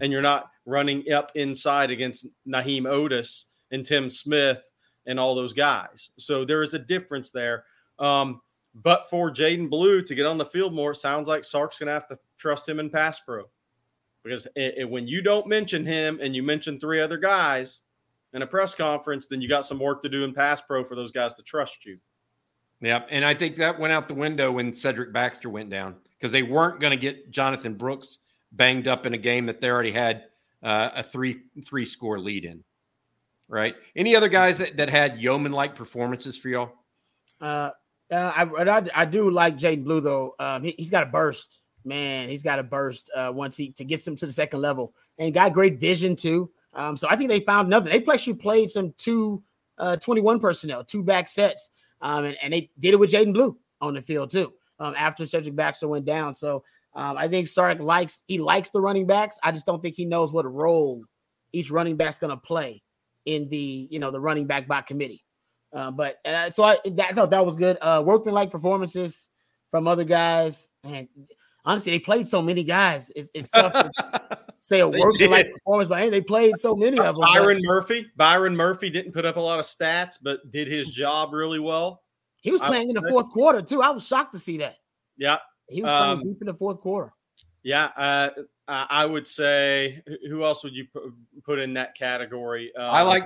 and you're not running up inside against Jaheim Oatis and Tim Smith and all those guys. So there is a difference there. Um, but for Jaydon Blue to get on the field more, it sounds like Sark's going to have to trust him in pass pro because it, it, when you don't mention him and you mention three other guys in a press conference, then you got some work to do in pass pro for those guys to trust you. Yep. And I think that went out the window when Cedric Baxter went down because they weren't going to get Jonathon Brooks banged up in a game that they already had uh, a three three score lead in. Right. Any other guys that, that had yeoman like performances for y'all? Uh, uh, I, I, I do like Jaydon Blue though. Um, he, has got a burst, man. He's got a burst uh, once he to get him to the second level, and got great vision too. Um, so I think they found nothing. They actually played some two uh, 21 personnel, two back sets, um, and, and they did it with Jaydon Blue on the field too. Um, after Cedric Baxter went down, so um, I think Sark likes he likes the running backs. I just don't think he knows what role each running back's going to play in the you know the running back by committee. Uh, but uh, so I, that, that was good. Uh, workman like performances from other guys, and honestly, they played so many guys. It's, it's tough to say a workman like performance, but hey, they played so many of them. Byron but, Murphy, Byron Murphy didn't put up a lot of stats, but did his job really well. He was playing in the fourth quarter too. I was shocked to see that. Yeah, he was playing um, deep in the fourth quarter. Yeah, uh, I would say who else would you put in that category? Um, I like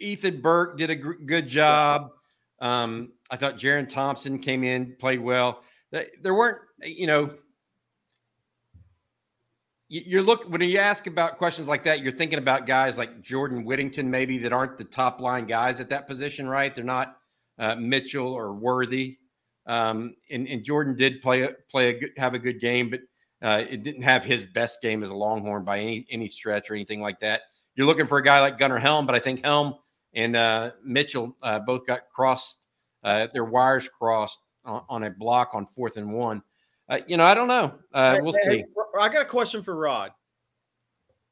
Ethan Burke did a good job. Um, I thought Jerrin Thompson came in, played well. There weren't, you know, you're look when you ask about questions like that, you're thinking about guys like Jordan Whittington, maybe that aren't the top line guys at that position, right? They're not uh, Mitchell or Worthy. Um, and, and Jordan did play play a good, have a good game, but uh, it didn't have his best game as a Longhorn by any any stretch or anything like that. You're looking for a guy like Gunnar Helm, but I think Helm and uh, Mitchell uh, both got crossed, uh, their wires crossed on, on, a block on fourth and one. Uh, you know, I don't know. Uh, we'll hey, see. I got a question for Rod.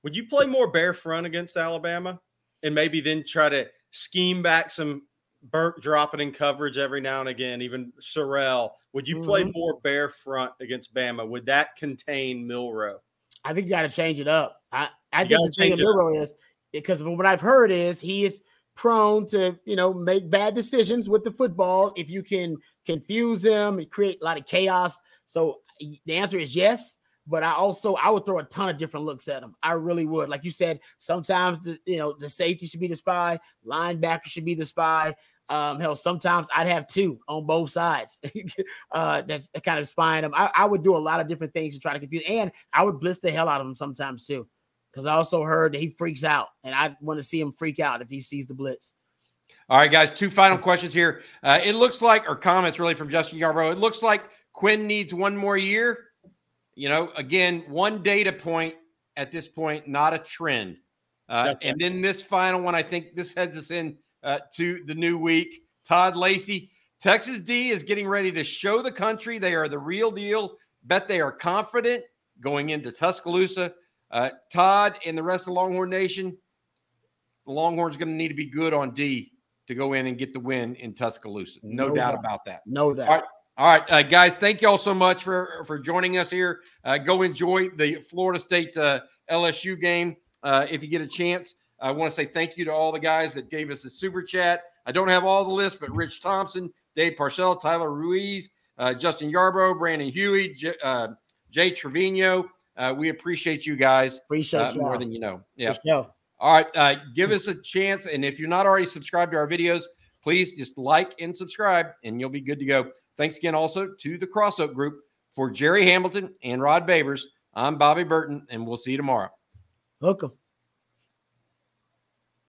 Would you play more bare front against Alabama, and maybe then try to scheme back some Burke dropping in coverage every now and again, even Sorrell. Would you play mm-hmm. more bare front against Bama? Would that contain Milroe? I think you got to change it up. I, I think the thing of Milroe is because what I've heard is he is prone to you know make bad decisions with the football if you can confuse him and create a lot of chaos. So the answer is yes. But I also I would throw a ton of different looks at him. I really would. Like you said, sometimes the you know the safety should be the spy, linebacker should be the spy. Um, hell, sometimes I'd have two on both sides. uh, that's kind of spying them. I, I, would do a lot of different things to try to confuse, and I would blitz the hell out of them sometimes too, because I also heard that he freaks out, and I want to see him freak out if he sees the blitz. All right, guys. Two final questions here. Uh, it looks like, or comments really from Justin Yarbrough. It looks like Quinn needs one more year. You know, again, one data point at this point, not a trend. Uh, and then this final one, I think this heads us in uh, to the new week. Todd Lacey, Texas D is getting ready to show the country they are the real deal. Bet they are confident going into Tuscaloosa. Uh, Todd and the rest of the Longhorn Nation, the Longhorns going to need to be good on D to go in and get the win in Tuscaloosa. No, no doubt, doubt, about that. No doubt. All right, all right uh, guys. Thank you all so much for for joining us here. Uh, go enjoy the Florida State uh, LSU game uh, if you get a chance. I want to say thank you to all the guys that gave us the super chat. I don't have all the list, but Rich Thompson, Dave Parcell, Tyler Ruiz, uh, Justin Yarbrough, Brandon Huey, J- uh, Jay Trevino. Uh, we appreciate you guys appreciate uh, more than you know. Yeah. All right. Uh, give us a chance. And if you're not already subscribed to our videos, please just like and subscribe, and you'll be good to go. Thanks again also to the Crossout Group for Jerry Hamilton and Rod Babers. I'm Bobby Burton, and we'll see you tomorrow. Welcome.